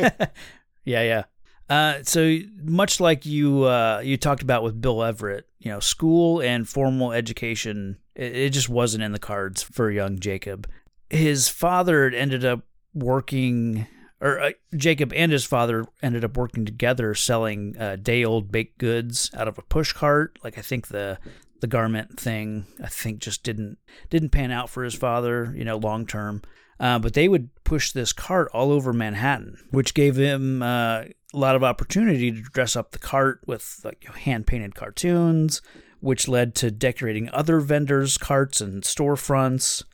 yeah, yeah. Uh, so much like you uh, you talked about with Bill Everett, you know, school and formal education, it, it just wasn't in the cards for young Jacob. His father ended up working, or uh, Jacob and his father ended up working together, selling uh, day old baked goods out of a push cart. Like I think the the garment thing, I think just didn't didn't pan out for his father, you know, long term. Uh, but they would push this cart all over Manhattan, which gave him uh, a lot of opportunity to dress up the cart with like hand painted cartoons, which led to decorating other vendors' carts and storefronts.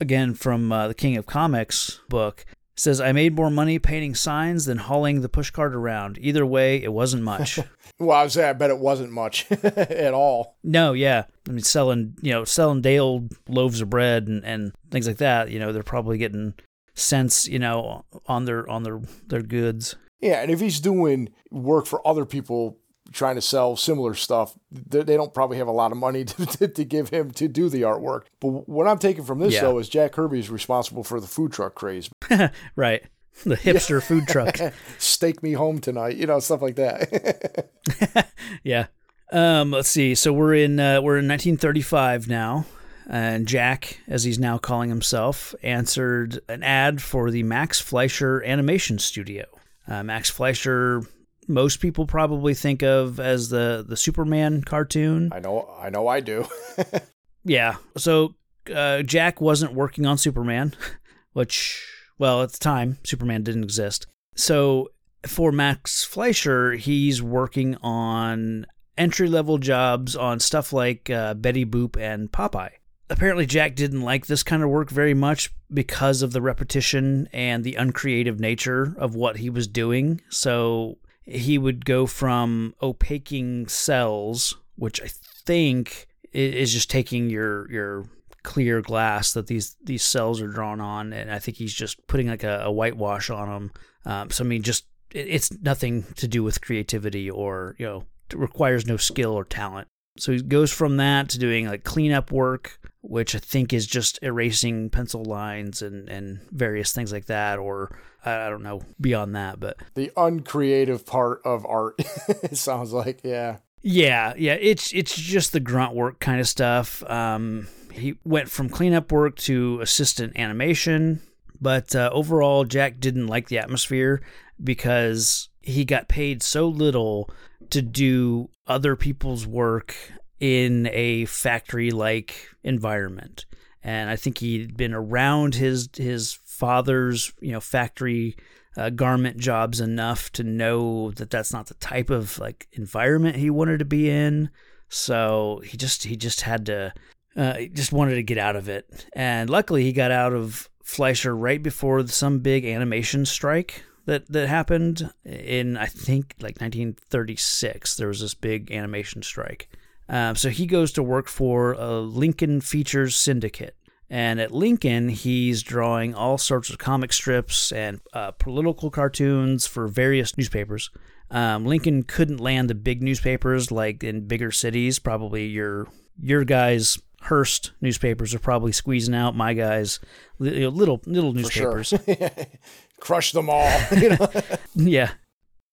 Again, from uh, the King of Comics book, says I made more money painting signs than hauling the pushcart around. Either way, it wasn't much. [laughs] well, I was say I bet it wasn't much [laughs] at all. No, yeah. I mean selling you know, selling day old loaves of bread and, and things like that, you know, they're probably getting cents, you know, on their on their their goods. Yeah, and if he's doing work for other people trying to sell similar stuff, they don't probably have a lot of money [laughs] to, to, to give him to do the artwork. But what I'm taking from this, yeah. though, is Jack Kirby is responsible for the food truck craze. [laughs] right. The hipster food truck. [laughs] Steak me home tonight, you know, stuff like that. yeah. Um, let's see. So we're in uh, we're in 1935 now, and Jack, as he's now calling himself, answered an ad for the Max Fleischer Animation Studio. Uh, Max Fleischer most people probably think of as the the Superman cartoon. I know, I know, I do. [laughs] yeah. So uh, Jack wasn't working on Superman, [laughs] which, well, at the time Superman didn't exist. So for Max Fleischer, he's working on entry level jobs on stuff like uh, Betty Boop and Popeye. Apparently, Jack didn't like this kind of work very much because of the repetition and the uncreative nature of what he was doing. So he would go from opaquing cels, which I think is just taking your your clear glass that these these cels are drawn on, and I think he's just putting like a, a whitewash on them. Um, so I mean, just it, it's nothing to do with creativity or you know requires no skill or talent. So he goes from that to doing like cleanup work, which I think is just erasing pencil lines and, and various things like that, or I don't know beyond that. But the uncreative part of art, [laughs] it sounds like, yeah. Yeah, yeah, it's it's just the grunt work kind of stuff. Um, he went from cleanup work to assistant animation, but uh, overall, Jack didn't like the atmosphere because he got paid so little to do other people's work in a factory like environment. And I think he'd been around his his father's, you know, factory uh, garment jobs enough to know that that's not the type of like environment he wanted to be in. So he just he just had to uh, just wanted to get out of it. And luckily he got out of Fleischer right before some big animation strike that that happened in I think like 1936. There was this big animation strike. Um, so he goes to work for a Lincoln Features Syndicate. And at Lincoln, he's drawing all sorts of comic strips and uh, political cartoons for various newspapers. Um, Lincoln couldn't land the big newspapers like in bigger cities. Probably your your guys Hearst newspapers are probably squeezing out my guys little little newspapers. Sure. [laughs] Crush them all. [laughs] You know? [laughs] yeah,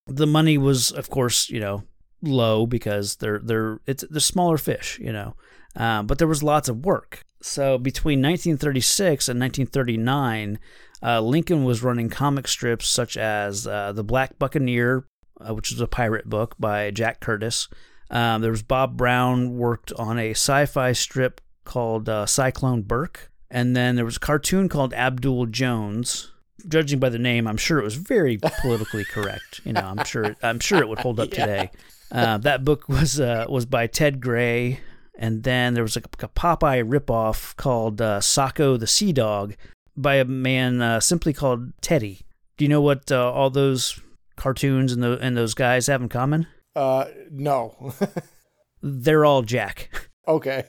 the money was, of course, you know, low because they're they're it's they're smaller fish, you know. Uh, but there was lots of work. So between 1936 and 1939, uh, Lincoln was running comic strips such as uh, The Black Buccaneer, uh, which was a pirate book by Jack Curtis. Um, there was Bob Brown worked on a sci-fi strip called uh, Cyclone Burke, and then there was a cartoon called Abdul Jones. Judging by the name, I'm sure it was very politically correct. You know, I'm sure I'm sure it would hold up [laughs] yeah. today. Uh, that book was uh, was by Ted Gray, and then there was a, a Popeye ripoff called uh, Socko the Sea Dog by a man uh, simply called Teddy. Do you know what uh, all those cartoons and, the, and those guys have in common? Uh, no. [laughs] They're all Jack. Okay.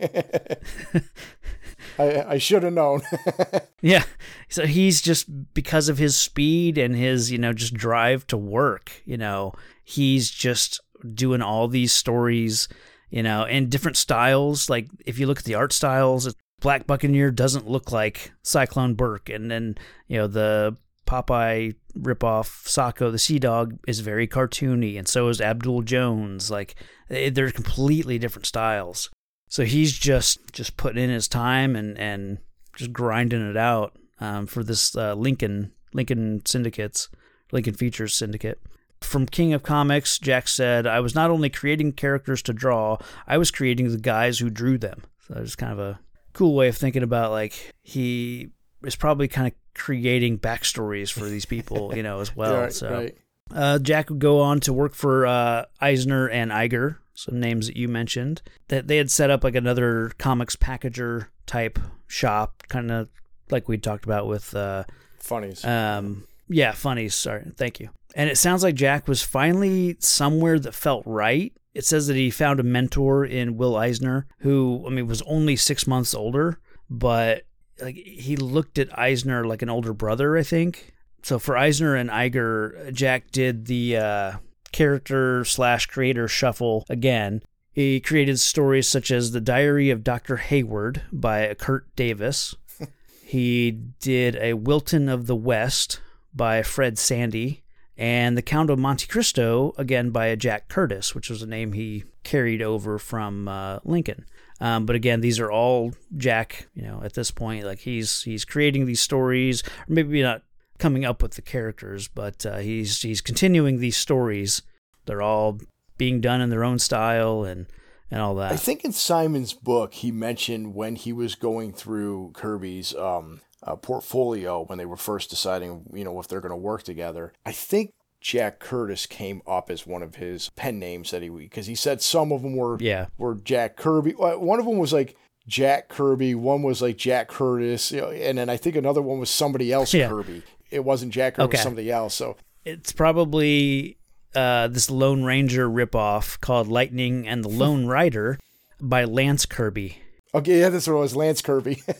[laughs] I, I should have known. [laughs] yeah. So he's just because of his speed and his, you know, just drive to work, you know, he's just doing all these stories, you know, in different styles. Like if you look at the art styles, Black Buccaneer doesn't look like Cyclone Burke, and then you know the Popeye ripoff Socko the Sea Dog is very cartoony, and so is Abdul Jones. Like eh, they're completely different styles. So he's just just putting in his time and and just grinding it out um, for this uh, Lincoln Lincoln syndicates, Lincoln Features Syndicate from King of Comics, Jack said, I was not only creating characters to draw, I was creating the guys who drew them. So it's kind of a cool way of thinking about like he is probably kind of creating backstories for these people, you know, as [laughs] well. right, so right. Uh, Jack would go on to work for uh, Eisner and Iger some names that you mentioned. That they had set up like another comics packager type shop, kind of like we talked about with uh, Funnies. um, yeah, funnies. Sorry, thank you. And it sounds like Jack was finally somewhere that felt right. It says that he found a mentor in Will Eisner, who I mean was only six months older, but like he looked at Eisner like an older brother, I think. So for Eisner and Iger, Jack did the uh, character slash creator shuffle again. He created stories such as The Diary of Dr. Hayward by Kurt Davis. [laughs] he did a Wilton of the West by Fred Sandy, and The Count of Monte Cristo again by Jack Curtis, which was a name he carried over from uh, Lincoln. Um, but again, these are all Jack. You know, at this point, like he's he's creating these stories, or maybe not coming up with the characters, but uh, he's he's continuing these stories. They're all being done in their own style and and all that. I think in Simon's book, he mentioned when he was going through Kirby's um, uh, portfolio when they were first deciding, you know, if they're going to work together. I think Jack Curtis came up as one of his pen names that he because he said some of them were yeah were Jack Kirby. One of them was like Jack Kirby. One was like Jack Curtis, you know, and then I think another one was somebody else Yeah. Kirby. It wasn't Jack Kirby, it was somebody else. So it's probably uh, this Lone Ranger ripoff called Lightning and the Lone [laughs] Rider by Lance Kirby. okay, yeah, that's what it was. Lance Kirby. [laughs]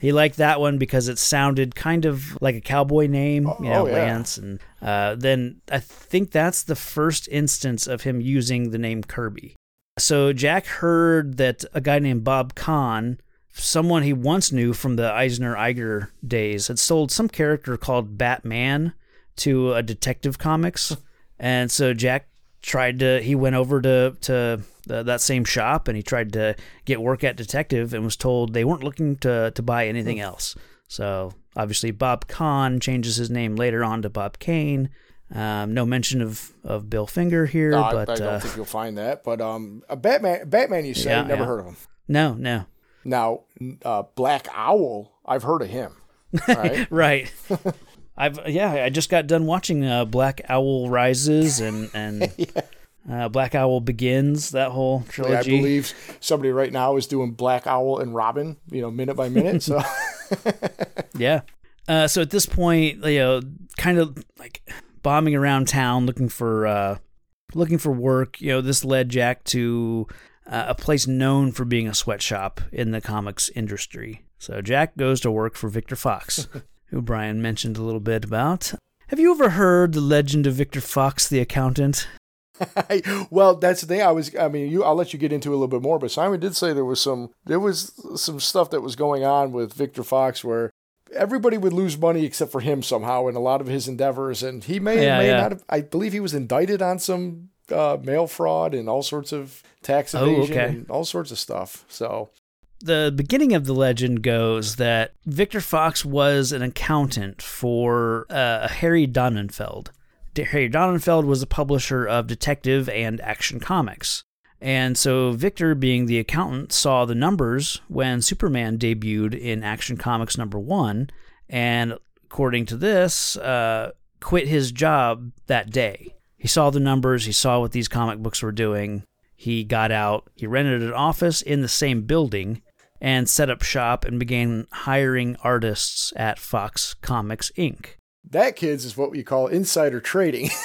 He liked that one because it sounded kind of like a cowboy name, you know, oh, yeah. Lance. And uh, then I think that's the first instance of him using the name Kirby. So Jack heard that a guy named Bob Kahn, someone he once knew from the Eisner Iger days, had sold some character called Batman to a Detective Comics. [laughs] and so Jack tried to he went over to to the, that same shop and he tried to get work at detective and was told they weren't looking to to buy anything else so obviously bob kahn changes his name later on to bob kane um, no mention of of bill finger here No, I- but I, don't uh, think you'll find that. But um, a Batman, Batman, you say, Yeah, never yeah. heard of him. no no Now, uh, Black Owl, I've heard of him. Right? [laughs] right [laughs] i've yeah i just got done watching uh, black owl rises and and [laughs] uh, black owl begins that whole trilogy. I believe somebody right now is doing Black Owl and Robin, you know, minute by minute. So Yeah. Uh, so at this point, you know, kind of like bombing around town looking for uh, looking for work. You know, this led Jack to uh, a place known for being a sweatshop in the comics industry. So Jack goes to work for Victor Fox, [laughs] who Brian mentioned a little bit about. Have you ever heard the legend of Victor Fox, the accountant? [laughs] well, that's the thing. I was, I mean, you, I'll let you get into it a little bit more, but Simon did say there was some, there was some stuff that was going on with Victor Fox where everybody would lose money except for him somehow in a lot of his endeavors, and he may, Yeah, may yeah. not have. I believe he was indicted on some uh, mail fraud and all sorts of tax Oh, evasion okay. and all sorts of stuff. So the beginning of the legend goes that Victor Fox was an accountant for uh, Harry Donenfeld. Harry Donenfeld was a publisher of detective and action comics. And so Victor, being the accountant, saw the numbers when Superman debuted in Action Comics number one, and according to this, uh, quit his job that day. He saw the numbers, he saw what these comic books were doing. He got out, he rented an office in the same building, and set up shop and began hiring artists at Fox Comics Inc. that, kids, is what we call insider trading. [laughs]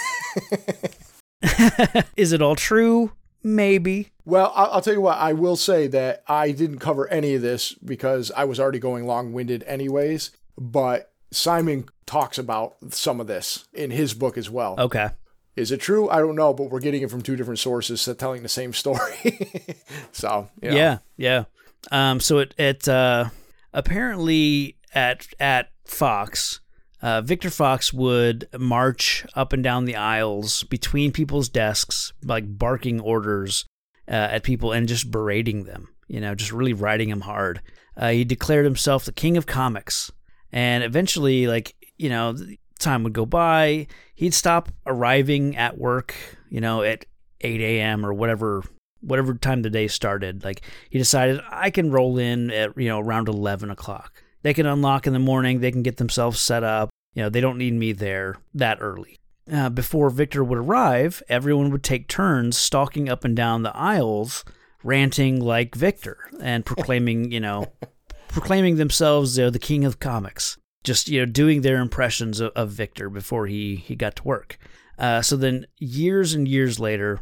[laughs] Is it all true? Maybe. Well, I'll, I'll tell you what. I will say that I didn't cover any of this because I was already going long-winded, anyways. But Simon talks about some of this in his book as well. Okay. Is it true? I don't know, but we're getting it from two different sources telling the same story. [laughs] so you know. Yeah, yeah. Um, so it it uh, apparently at at Fox, uh, Victor Fox would march up and down the aisles between people's desks, like barking orders uh, at people and just berating them. You know, just really riding them hard. Uh, he declared himself the king of comics, and eventually, like you know, time would go by. He'd stop arriving at work. You know, at 8 a.m. or whatever whatever time the day started. Like he decided I can roll in at you know around eleven o'clock. They can unlock in the morning. They can get themselves set up. You know they don't need me there that early. uh, before Victor would arrive, everyone would take turns stalking up and down the aisles, ranting like Victor and proclaiming, you know, [laughs] proclaiming themselves they're the king of comics. Just you know, doing their impressions of, of Victor before he he got to work. Uh, so then, years and years later,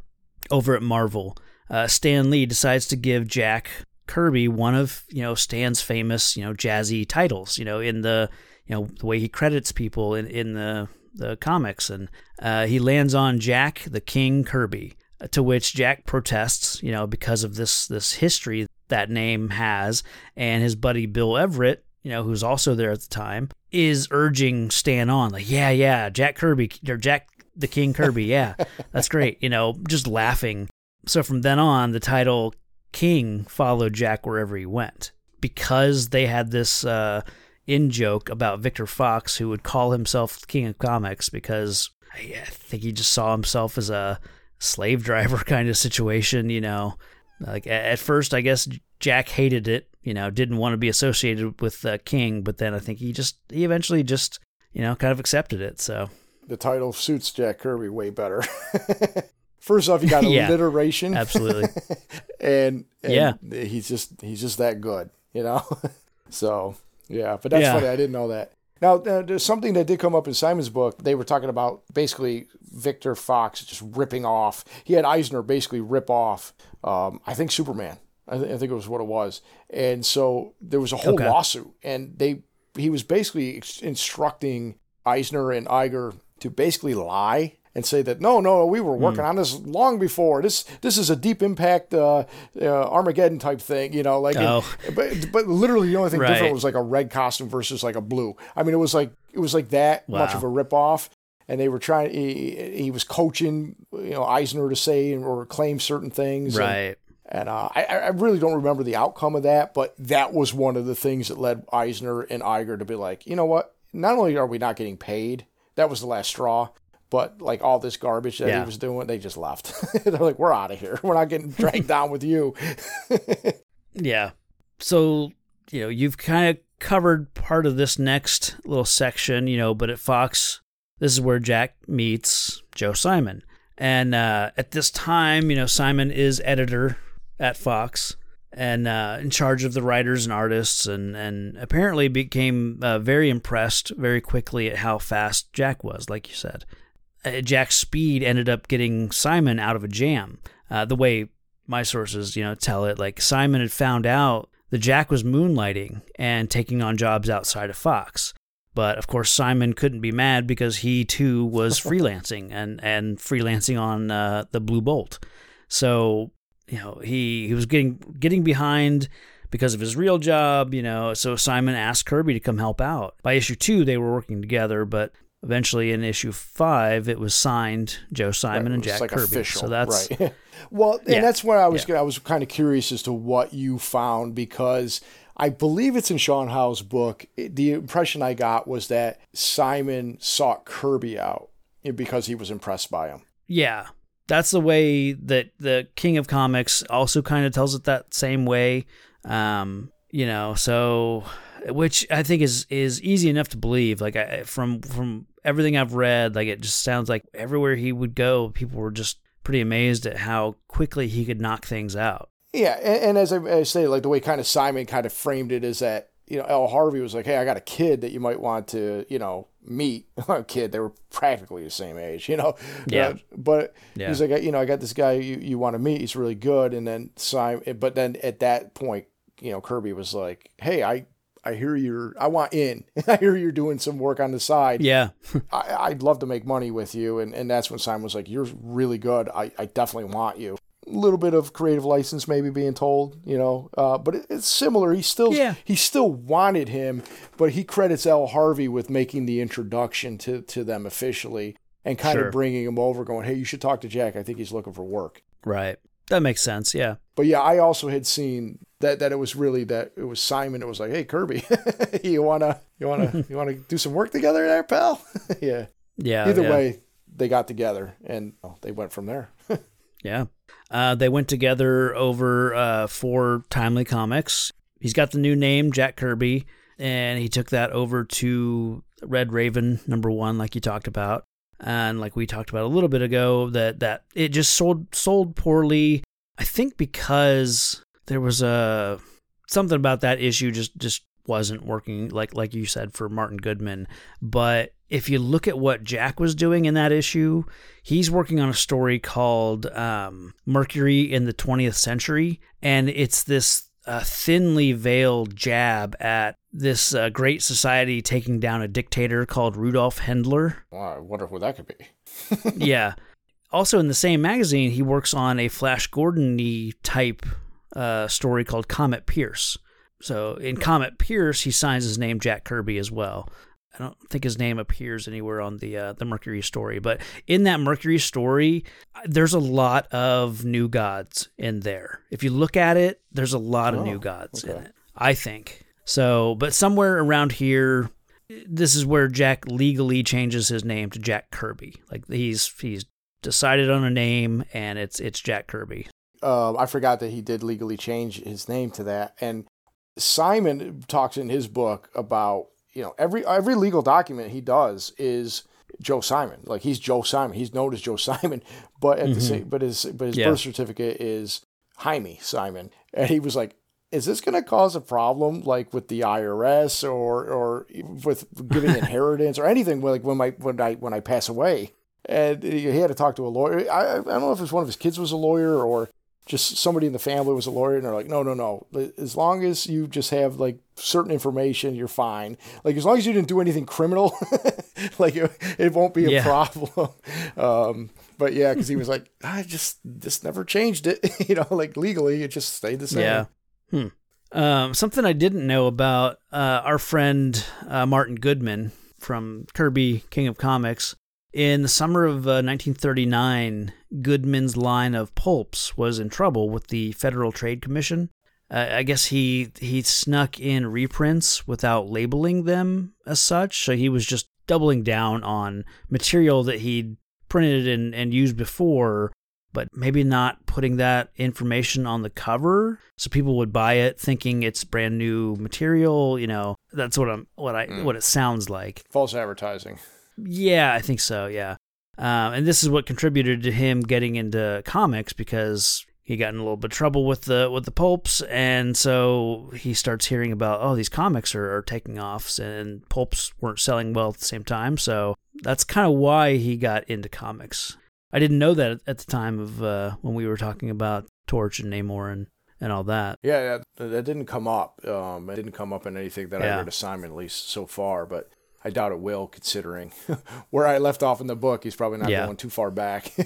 over at Marvel, uh, Stan Lee decides to give Jack Kirby one of you know Stan's famous you know jazzy titles. You know, in the you know the way he credits people in in the the comics, and uh, he lands on Jack the King Kirby. To which Jack protests, you know, because of this this history that name has, and his buddy Bill Everett, you know, who's also there at the time, is urging Stan on, like, yeah, yeah, Jack Kirby or Jack the King Kirby, [laughs] yeah, that's great, you know, just laughing. So from then on, the title King followed Jack wherever he went because they had this uh, in joke about Victor Fox, who would call himself King of Comics because I think he just saw himself as a slave driver [laughs] kind of situation, you know. Like at first, I guess Jack hated it, you know, didn't want to be associated with uh, King, but then I think he just he eventually just you know kind of accepted it. So the title suits Jack Kirby way better. [laughs] First off, you got [laughs] Yeah, alliteration, absolutely. [laughs] and, and Yeah. he's just he's just that good, you know. so yeah, but that's Yeah. funny. I didn't know that. Now uh, there's something that did come up in Simon's book. They were talking about basically Victor Fox just ripping off. He had Eisner basically rip off. Um, I think Superman. I, th- I think it was what it was. And so there was a whole Okay. lawsuit, and they he was basically ex- instructing Eisner and Iger to basically lie and say that no, no, we were Hmm. working on this long before. This this is a deep impact uh, uh, Armageddon type thing, you know, like. and- Oh. but but literally the only thing different was like a red costume versus like a blue. I mean, it was like it was like that much of a rip off. And they were trying. He, he was coaching, you know, Eisner to say or claim certain things. right. and uh, I, I really don't remember the outcome of that, but that was one of the things that led Eisner and Iger to be like, you know what? Not only are we not getting paid, that was the last straw, but like all this garbage that Yeah. he was doing, they just left. [laughs] They're like, we're out of here. We're not getting [laughs] dragged down with you. [laughs] Yeah. So, you know, you've kind of covered part of this next little section, you know, but at Fox, this is where Jack meets Joe Simon. And uh, at this time, you know, Simon is editor at Fox and uh, in charge of the writers and artists, and, and apparently became uh, very impressed very quickly at how fast Jack was, like you said. Uh, Jack's speed ended up getting Simon out of a jam. Uh, the way my sources, you know, tell it, like Simon had found out that Jack was moonlighting and taking on jobs outside of Fox. But of course, Simon couldn't be mad because he too was [laughs] freelancing and, and freelancing on uh, the Blue Bolt. So you know he he was getting getting behind because of his real job. You know, so Simon asked Kirby to come help out. By issue two, they were working together, but eventually in issue five, it was signed Joe Simon and It Jack like Kirby. official, So that's right. [laughs] well, and Yeah. that's where I was. Yeah. I was kind of curious as to what you found because I believe it's in Sean Howe's book. The impression I got was that Simon sought Kirby out because he was impressed by him. Yeah. That's the way that the King of Comics also kind of tells it that same way. Um, you know, so which I think is is easy enough to believe. Like I, from from everything I've read, like it just sounds like everywhere he would go, people were just pretty amazed at how quickly he could knock things out. Yeah, and, and as I, I say, like the way kind of Simon kind of framed it is that you know L. Harvey was like, "Hey, I got a kid that you might want to you know meet." [laughs] a kid, they were practically the same age, you know. Yeah. Uh, but Yeah. he's like, you know, I got this guy you, you want to meet. He's really good. And then Simon, but then at that point, you know, Kirby was like, "Hey, I." I hear you're. I want in. [laughs] I hear you're doing some work on the side. Yeah. [laughs] I, I'd love to make money with you. And, and that's when Simon was like, You're really good. I, I definitely want you. A little bit of creative license maybe being told, you know. Uh, but it, it's similar. He still Yeah. he still wanted him, but he credits L. Harvey with making the introduction to, to them officially and kind Sure. of bringing him over, going, Hey, you should talk to Jack. I think he's looking for work. Right. That makes sense. Yeah. But yeah, I also had seen that that it was really that it was Simon. It was like, Hey, Kirby, [laughs] you wanna you wanna [laughs] you wanna do some work together there, pal? [laughs] yeah. Yeah. Either yeah. way, they got together and oh, they went from there. Yeah. Uh, they went together over uh, for Timely Comics. He's got the new name, Jack Kirby, and he took that over to Red Raven number one, like you talked about. and like we talked about a little bit ago, that that it just sold sold poorly. I think because there was a something about that issue just just wasn't working like like you said for Martin Goodman. But if you look at what Jack was doing in that issue, he's working on a story called um, Mercury in the 20th Century, and it's this uh, thinly veiled jab at this uh, great society taking down a dictator called Rudolf Hendler. Wow, I wonder who that could be. [laughs] yeah. Also, in the same magazine, he works on a Flash Gordon type uh, story called Comet Pierce. So in Comet Pierce, he signs his name Jack Kirby as well. I don't think his name appears anywhere on the uh, the Mercury story, but in that Mercury story, there's a lot of new gods in there. If you look at it, there's a lot of Oh, new gods okay. in it. I think so. But somewhere around here, this is where Jack legally changes his name to Jack Kirby. Like he's he's decided on a name, and it's it's Jack Kirby. um, I forgot that he did legally change his name to that. And Simon talks in his book about you know every every legal document he does is Joe Simon. Like he's Joe Simon. He's known as Joe [laughs] Simon, but at the Mhm. same but his but his Yeah. birth certificate is Hymie Simon. And he was like, is this going to cause a problem like with the IRS or or with giving [laughs] inheritance or anything like when my when I when I pass away? And he had to talk to a lawyer. I, I don't know if it was one of his kids was a lawyer or just somebody in the family was a lawyer and they're like no no no as long as you just have like certain information you're fine like as long as you didn't do anything criminal [laughs] like it, it won't be a Yeah. problem [laughs] um but yeah because he was like i just just never changed it [laughs] you know like legally it just stayed the same Yeah. Hmm. Um, something I didn't know about uh, our friend uh, Martin Goodman from Kirby King of Comics. In the summer of uh, 1939, Goodman's line of pulps was in trouble with the Federal Trade Commission. Uh, I guess he he snuck in reprints without labeling them as such, so he was just doubling down on material that he'd printed and, and used before but maybe not putting that information on the cover so people would buy it thinking it's brand new material you know that's what i'm what i Mm. what it sounds like false advertising yeah i think so yeah um, and this is what contributed to him getting into comics because he got in a little bit of trouble with the with the pulps and so he starts hearing about oh these comics are, are taking off and pulps weren't selling well at the same time so that's kind of why he got into comics I didn't know that at the time of uh, when we were talking about Torch and Namor and, and all that. yeah that, that didn't come up um it didn't come up in anything that i Yeah. read of simon at least so far but i doubt it will considering [laughs] where i left off in the book he's probably not Yeah. going too far back [laughs]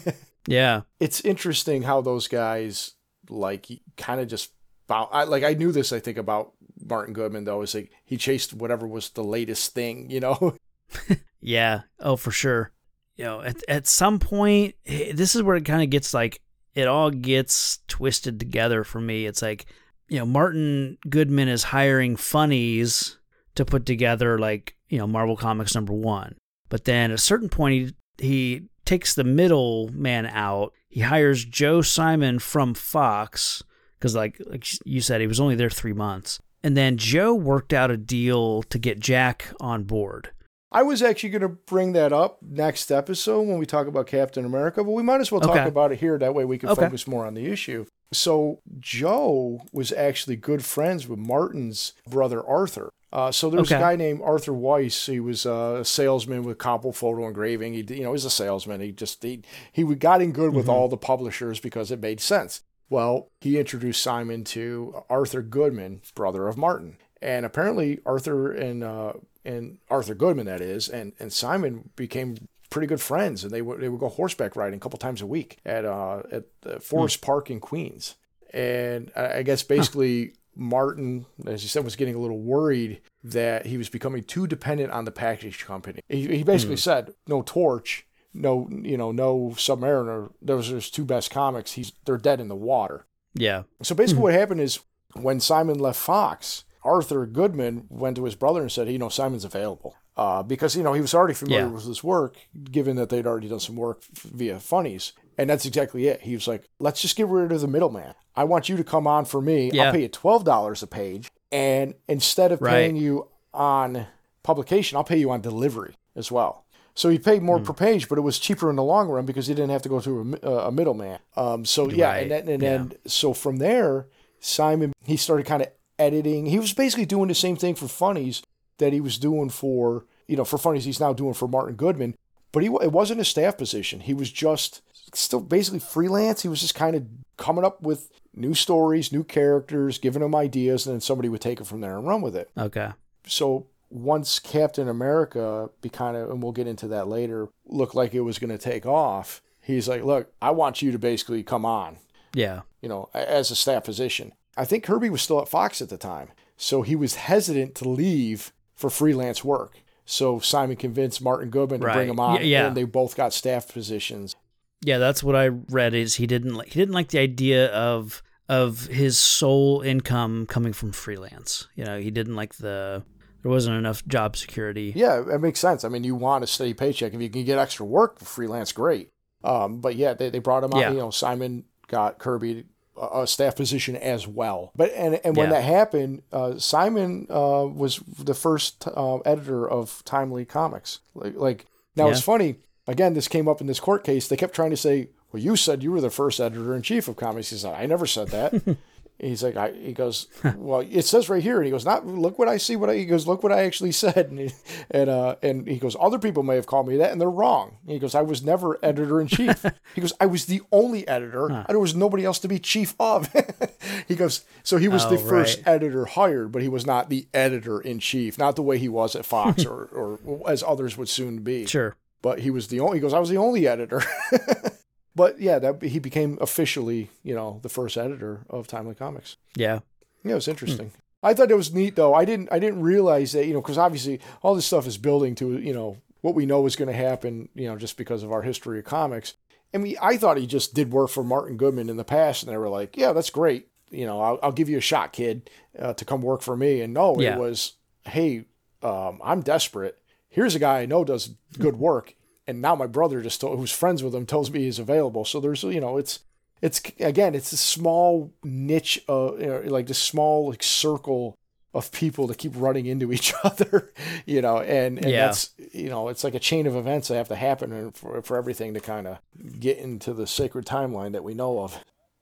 Yeah, it's interesting how those guys like kind of just bow. I, like I knew this. I think about Martin Goodman though. Is like he chased whatever was the latest thing. You know. [laughs] yeah, oh for sure. You know, at at some point, eh, this is where it kind of gets like it all gets twisted together for me. It's like you know, Martin Goodman is hiring funnies to put together like you know Marvel Comics number one, but then at a certain point he he takes the middle man out. He hires Joe Simon from Fox because like, like you said he was only there three months, and then Joe worked out a deal to get Jack on board. I was actually going to bring that up next episode when we talk about Captain America, but we might as well talk Okay. about it here. That way we can Okay. focus more on the issue. So Joe was actually good friends with Martin's brother Arthur. Uh, so there was a guy named Arthur Weiss. He was a salesman with Copple Photo Engraving. He, you know, he's a salesman. He just he he got in good with Mhm. all the publishers because it made sense. Well, he introduced Simon to Arthur Goodman, brother of Martin, and apparently Arthur and uh, and Arthur Goodman, that is, and and Simon became pretty good friends, and they would they would go horseback riding a couple times a week at uh, at uh, Forest Park in Queens, and I I guess basically Martin, as you said, was getting a little worried that he was becoming too dependent on the package company. He, he basically said, "No torch." No, you know, no Submariner. Those are his two best comics. He's they're dead in the water. Yeah, So basically, what happened is when Simon left Fox, Arthur Goodman went to his brother and said, "You know, Simon's available," uh, because you know he was already familiar Yeah. with his work, given that they'd already done some work via funnies, and that's exactly it. He was like, "Let's just get rid of the middleman. I want you to come on for me. Yeah. I'll pay you twelve dollars a page, and instead of Right. paying you on publication, I'll pay you on delivery as well." So he paid more per page, but it was cheaper in the long run because he didn't have to go through a, uh, a middleman. Um, so yeah, Right, and then, and yeah. so from there, Simon he started kind of editing. He was basically doing the same thing for funnies that he was doing for you know for funnies he's now doing for Martin Goodman. But he it wasn't a staff position. He was just still basically freelance. He was just kind of coming up with new stories, new characters, giving them ideas, and then somebody would take it from there and run with it Okay. so once Captain America be kind of, and we'll get into that later, looked like it was going to take off, he's like, look, I want you to basically come on, Yeah. you know, as a staff position. I think Kirby was still at Fox at the time. So he was hesitant to leave for freelance work. So Simon convinced Martin Goodman to bring him on, yeah. and they both got staff positions. Yeah, that's what I read. Is he didn't like he didn't like the idea of of his sole income coming from freelance. You know, he didn't like the there wasn't enough job security. Yeah, it makes sense. I mean, you want a steady paycheck. If you can get extra work for freelance, great. Um, but yeah, they, they brought him on. Yeah. You know, Simon got Kirby a, a staff position as well. But and and when Yeah. that happened, uh, Simon uh, was the first uh, editor of Timely Comics. Like, like now it's funny. Again, this came up in this court case. They kept trying to say, "Well, you said you were the first editor in chief of comics." He said, "I never said that." [laughs] He's like, I, he goes, well, it says right here, and he goes, not look what I see. What I, he goes, look what I actually said, and he, and uh, and he goes, other people may have called me that, and they're wrong. He goes, I was never editor in chief. [laughs] he goes, I was the only editor, and there was nobody else to be chief of. [laughs] he goes, so he was Oh, the first right. editor hired, but he was not the editor in chief, not the way he was at Fox or or as others would soon be Sure. But he was the only. He goes, I was the only editor. [laughs] but yeah, that he became officially, you know, the first editor of Timely Comics. Yeah. Yeah, it was interesting. I thought it was neat though. I didn't. I didn't realize that you know because obviously all this stuff is building to you know what we know is going to happen. You know, just because of our history of comics. I mean, I thought he just did work for Martin Goodman in the past, and they were like, "Yeah, that's great. You know, I'll, I'll give you a shot, kid, uh, to come work for me." And no, Yeah. it was, "Hey, um, I'm desperate. Here's a guy I know does good work, and now my brother just told, who's friends with him tells me he's available. So there's you know it's it's again it's a small niche uh you know, like this small like circle of people that keep running into [laughs] each other you know and, and Yeah. that's you know it's like a chain of events that have to happen and for, for everything to kind of get into the sacred timeline that we know of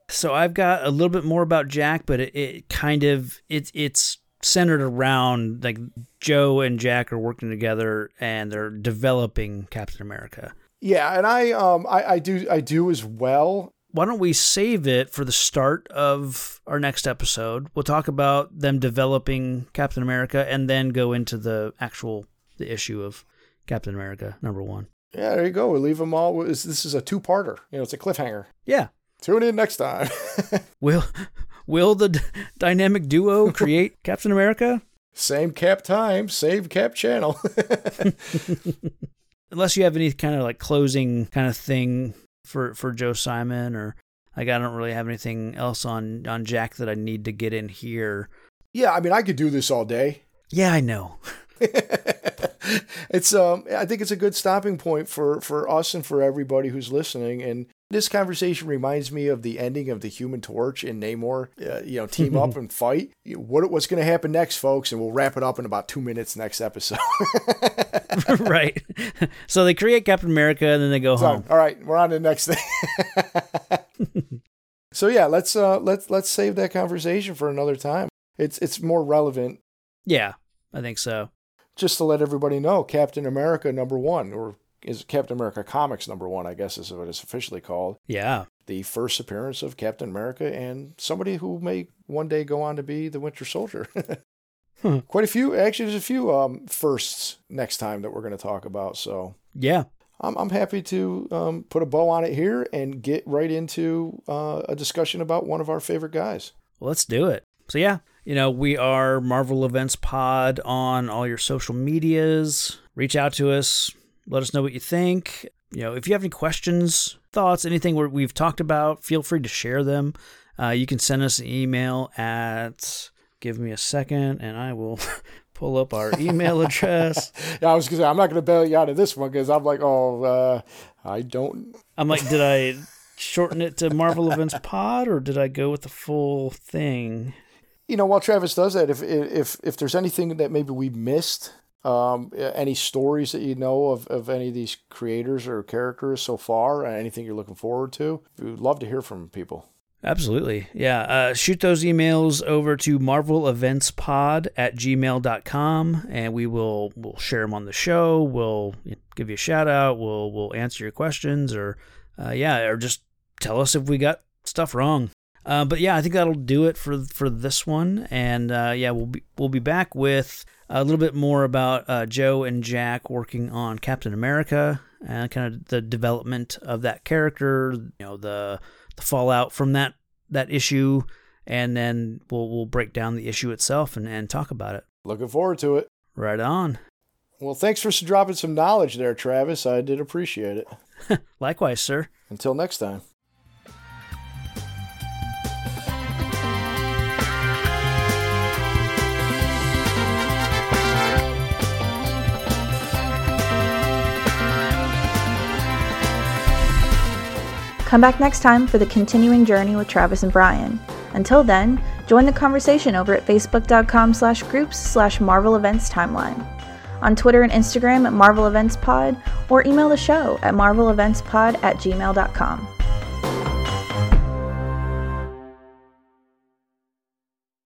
So I've got a little bit more about Jack, but it, it kind of it's it's centered around like Joe and Jack are working together and they're developing Captain America. yeah and i um i, I do i do as well Why don't we save it for the start of our next episode? We'll talk about them developing Captain America and then go into the actual the issue of Captain America number 1. yeah there you go we leave them all this this is a two-parter you know it's a cliffhanger Yeah. tune in next time [laughs] Will will the d- dynamic duo [laughs] create Captain America? same cap time same cap channel [laughs] unless you have any kind of like closing kind of thing for for Joe Simon or like I don't really have anything else on on Jack that I need to get in here. yeah i mean i could do this all day Yeah, I know. [laughs] [laughs] it's um I think it's a good stopping point for for us and for everybody who's listening and this conversation reminds me of the ending of the Human Torch in Namor. Uh, you know, team up [laughs] and fight. What what's going to happen next, folks? And we'll wrap it up in about two minutes next episode. [laughs] right. so they create Captain America and then they go So, home. all right, we're on to the next thing. so yeah, let's uh let's let's save that conversation for another time. It's it's more relevant Yeah, I think so. Just to let everybody know. Captain America number one, or is Captain America Comics number one? I guess is what it's officially called. Yeah. the first appearance of Captain America and somebody who may one day go on to be the Winter Soldier. [laughs] Hmm. Quite a few, actually, there's a few um, firsts next time that we're going to talk about. So Yeah. I'm, I'm happy to um, put a bow on it here and get right into uh, a discussion about one of our favorite guys. Let's do it. So yeah, you know, we are Marvel Events Pod on all your social medias. Reach out to us. Let us know what you think. You know, if you have any questions, thoughts, anything we've talked about, feel free to share them. Uh, you can send us an email at give me a second and I will [laughs] pull up our email address. [laughs] Yeah, I was going to say, I'm not going to bail you out of this one because I'm like, oh, uh, I don't. I'm like, did I shorten it to Marvel Events Pod or did I go with the full thing? You know, while Travis does that, if if if there's anything that maybe we missed Um, any stories that you know of, of any of these creators or characters so far? Anything you're looking forward to? We'd love to hear from people. Absolutely. Yeah. Uh, shoot those emails over to marveleventspod at gmail.com and we will we'll share them on the show. We'll give you a shout out. We'll, we'll answer your questions or, uh, yeah, or just tell us if we got stuff wrong. Uh, but yeah, I think that'll do it for for this one. And uh, yeah, we'll be we'll be back with a little bit more about uh, Joe and Jack working on Captain America and kind of the development of that character. You know, the the fallout from that that issue, and then we'll we'll break down the issue itself and, and talk about it. Looking forward to it. Right on. Well, thanks for dropping some knowledge there, Travis. I did appreciate it. [laughs] Likewise, sir. Until next time. Come back next time for the continuing journey with Travis and Brian. Until then, join the conversation over at facebook.com slash groups slash Marvel Events Timeline, on Twitter and Instagram at Marvel Events Pod, or email the show at marveleventspod at gmail.com.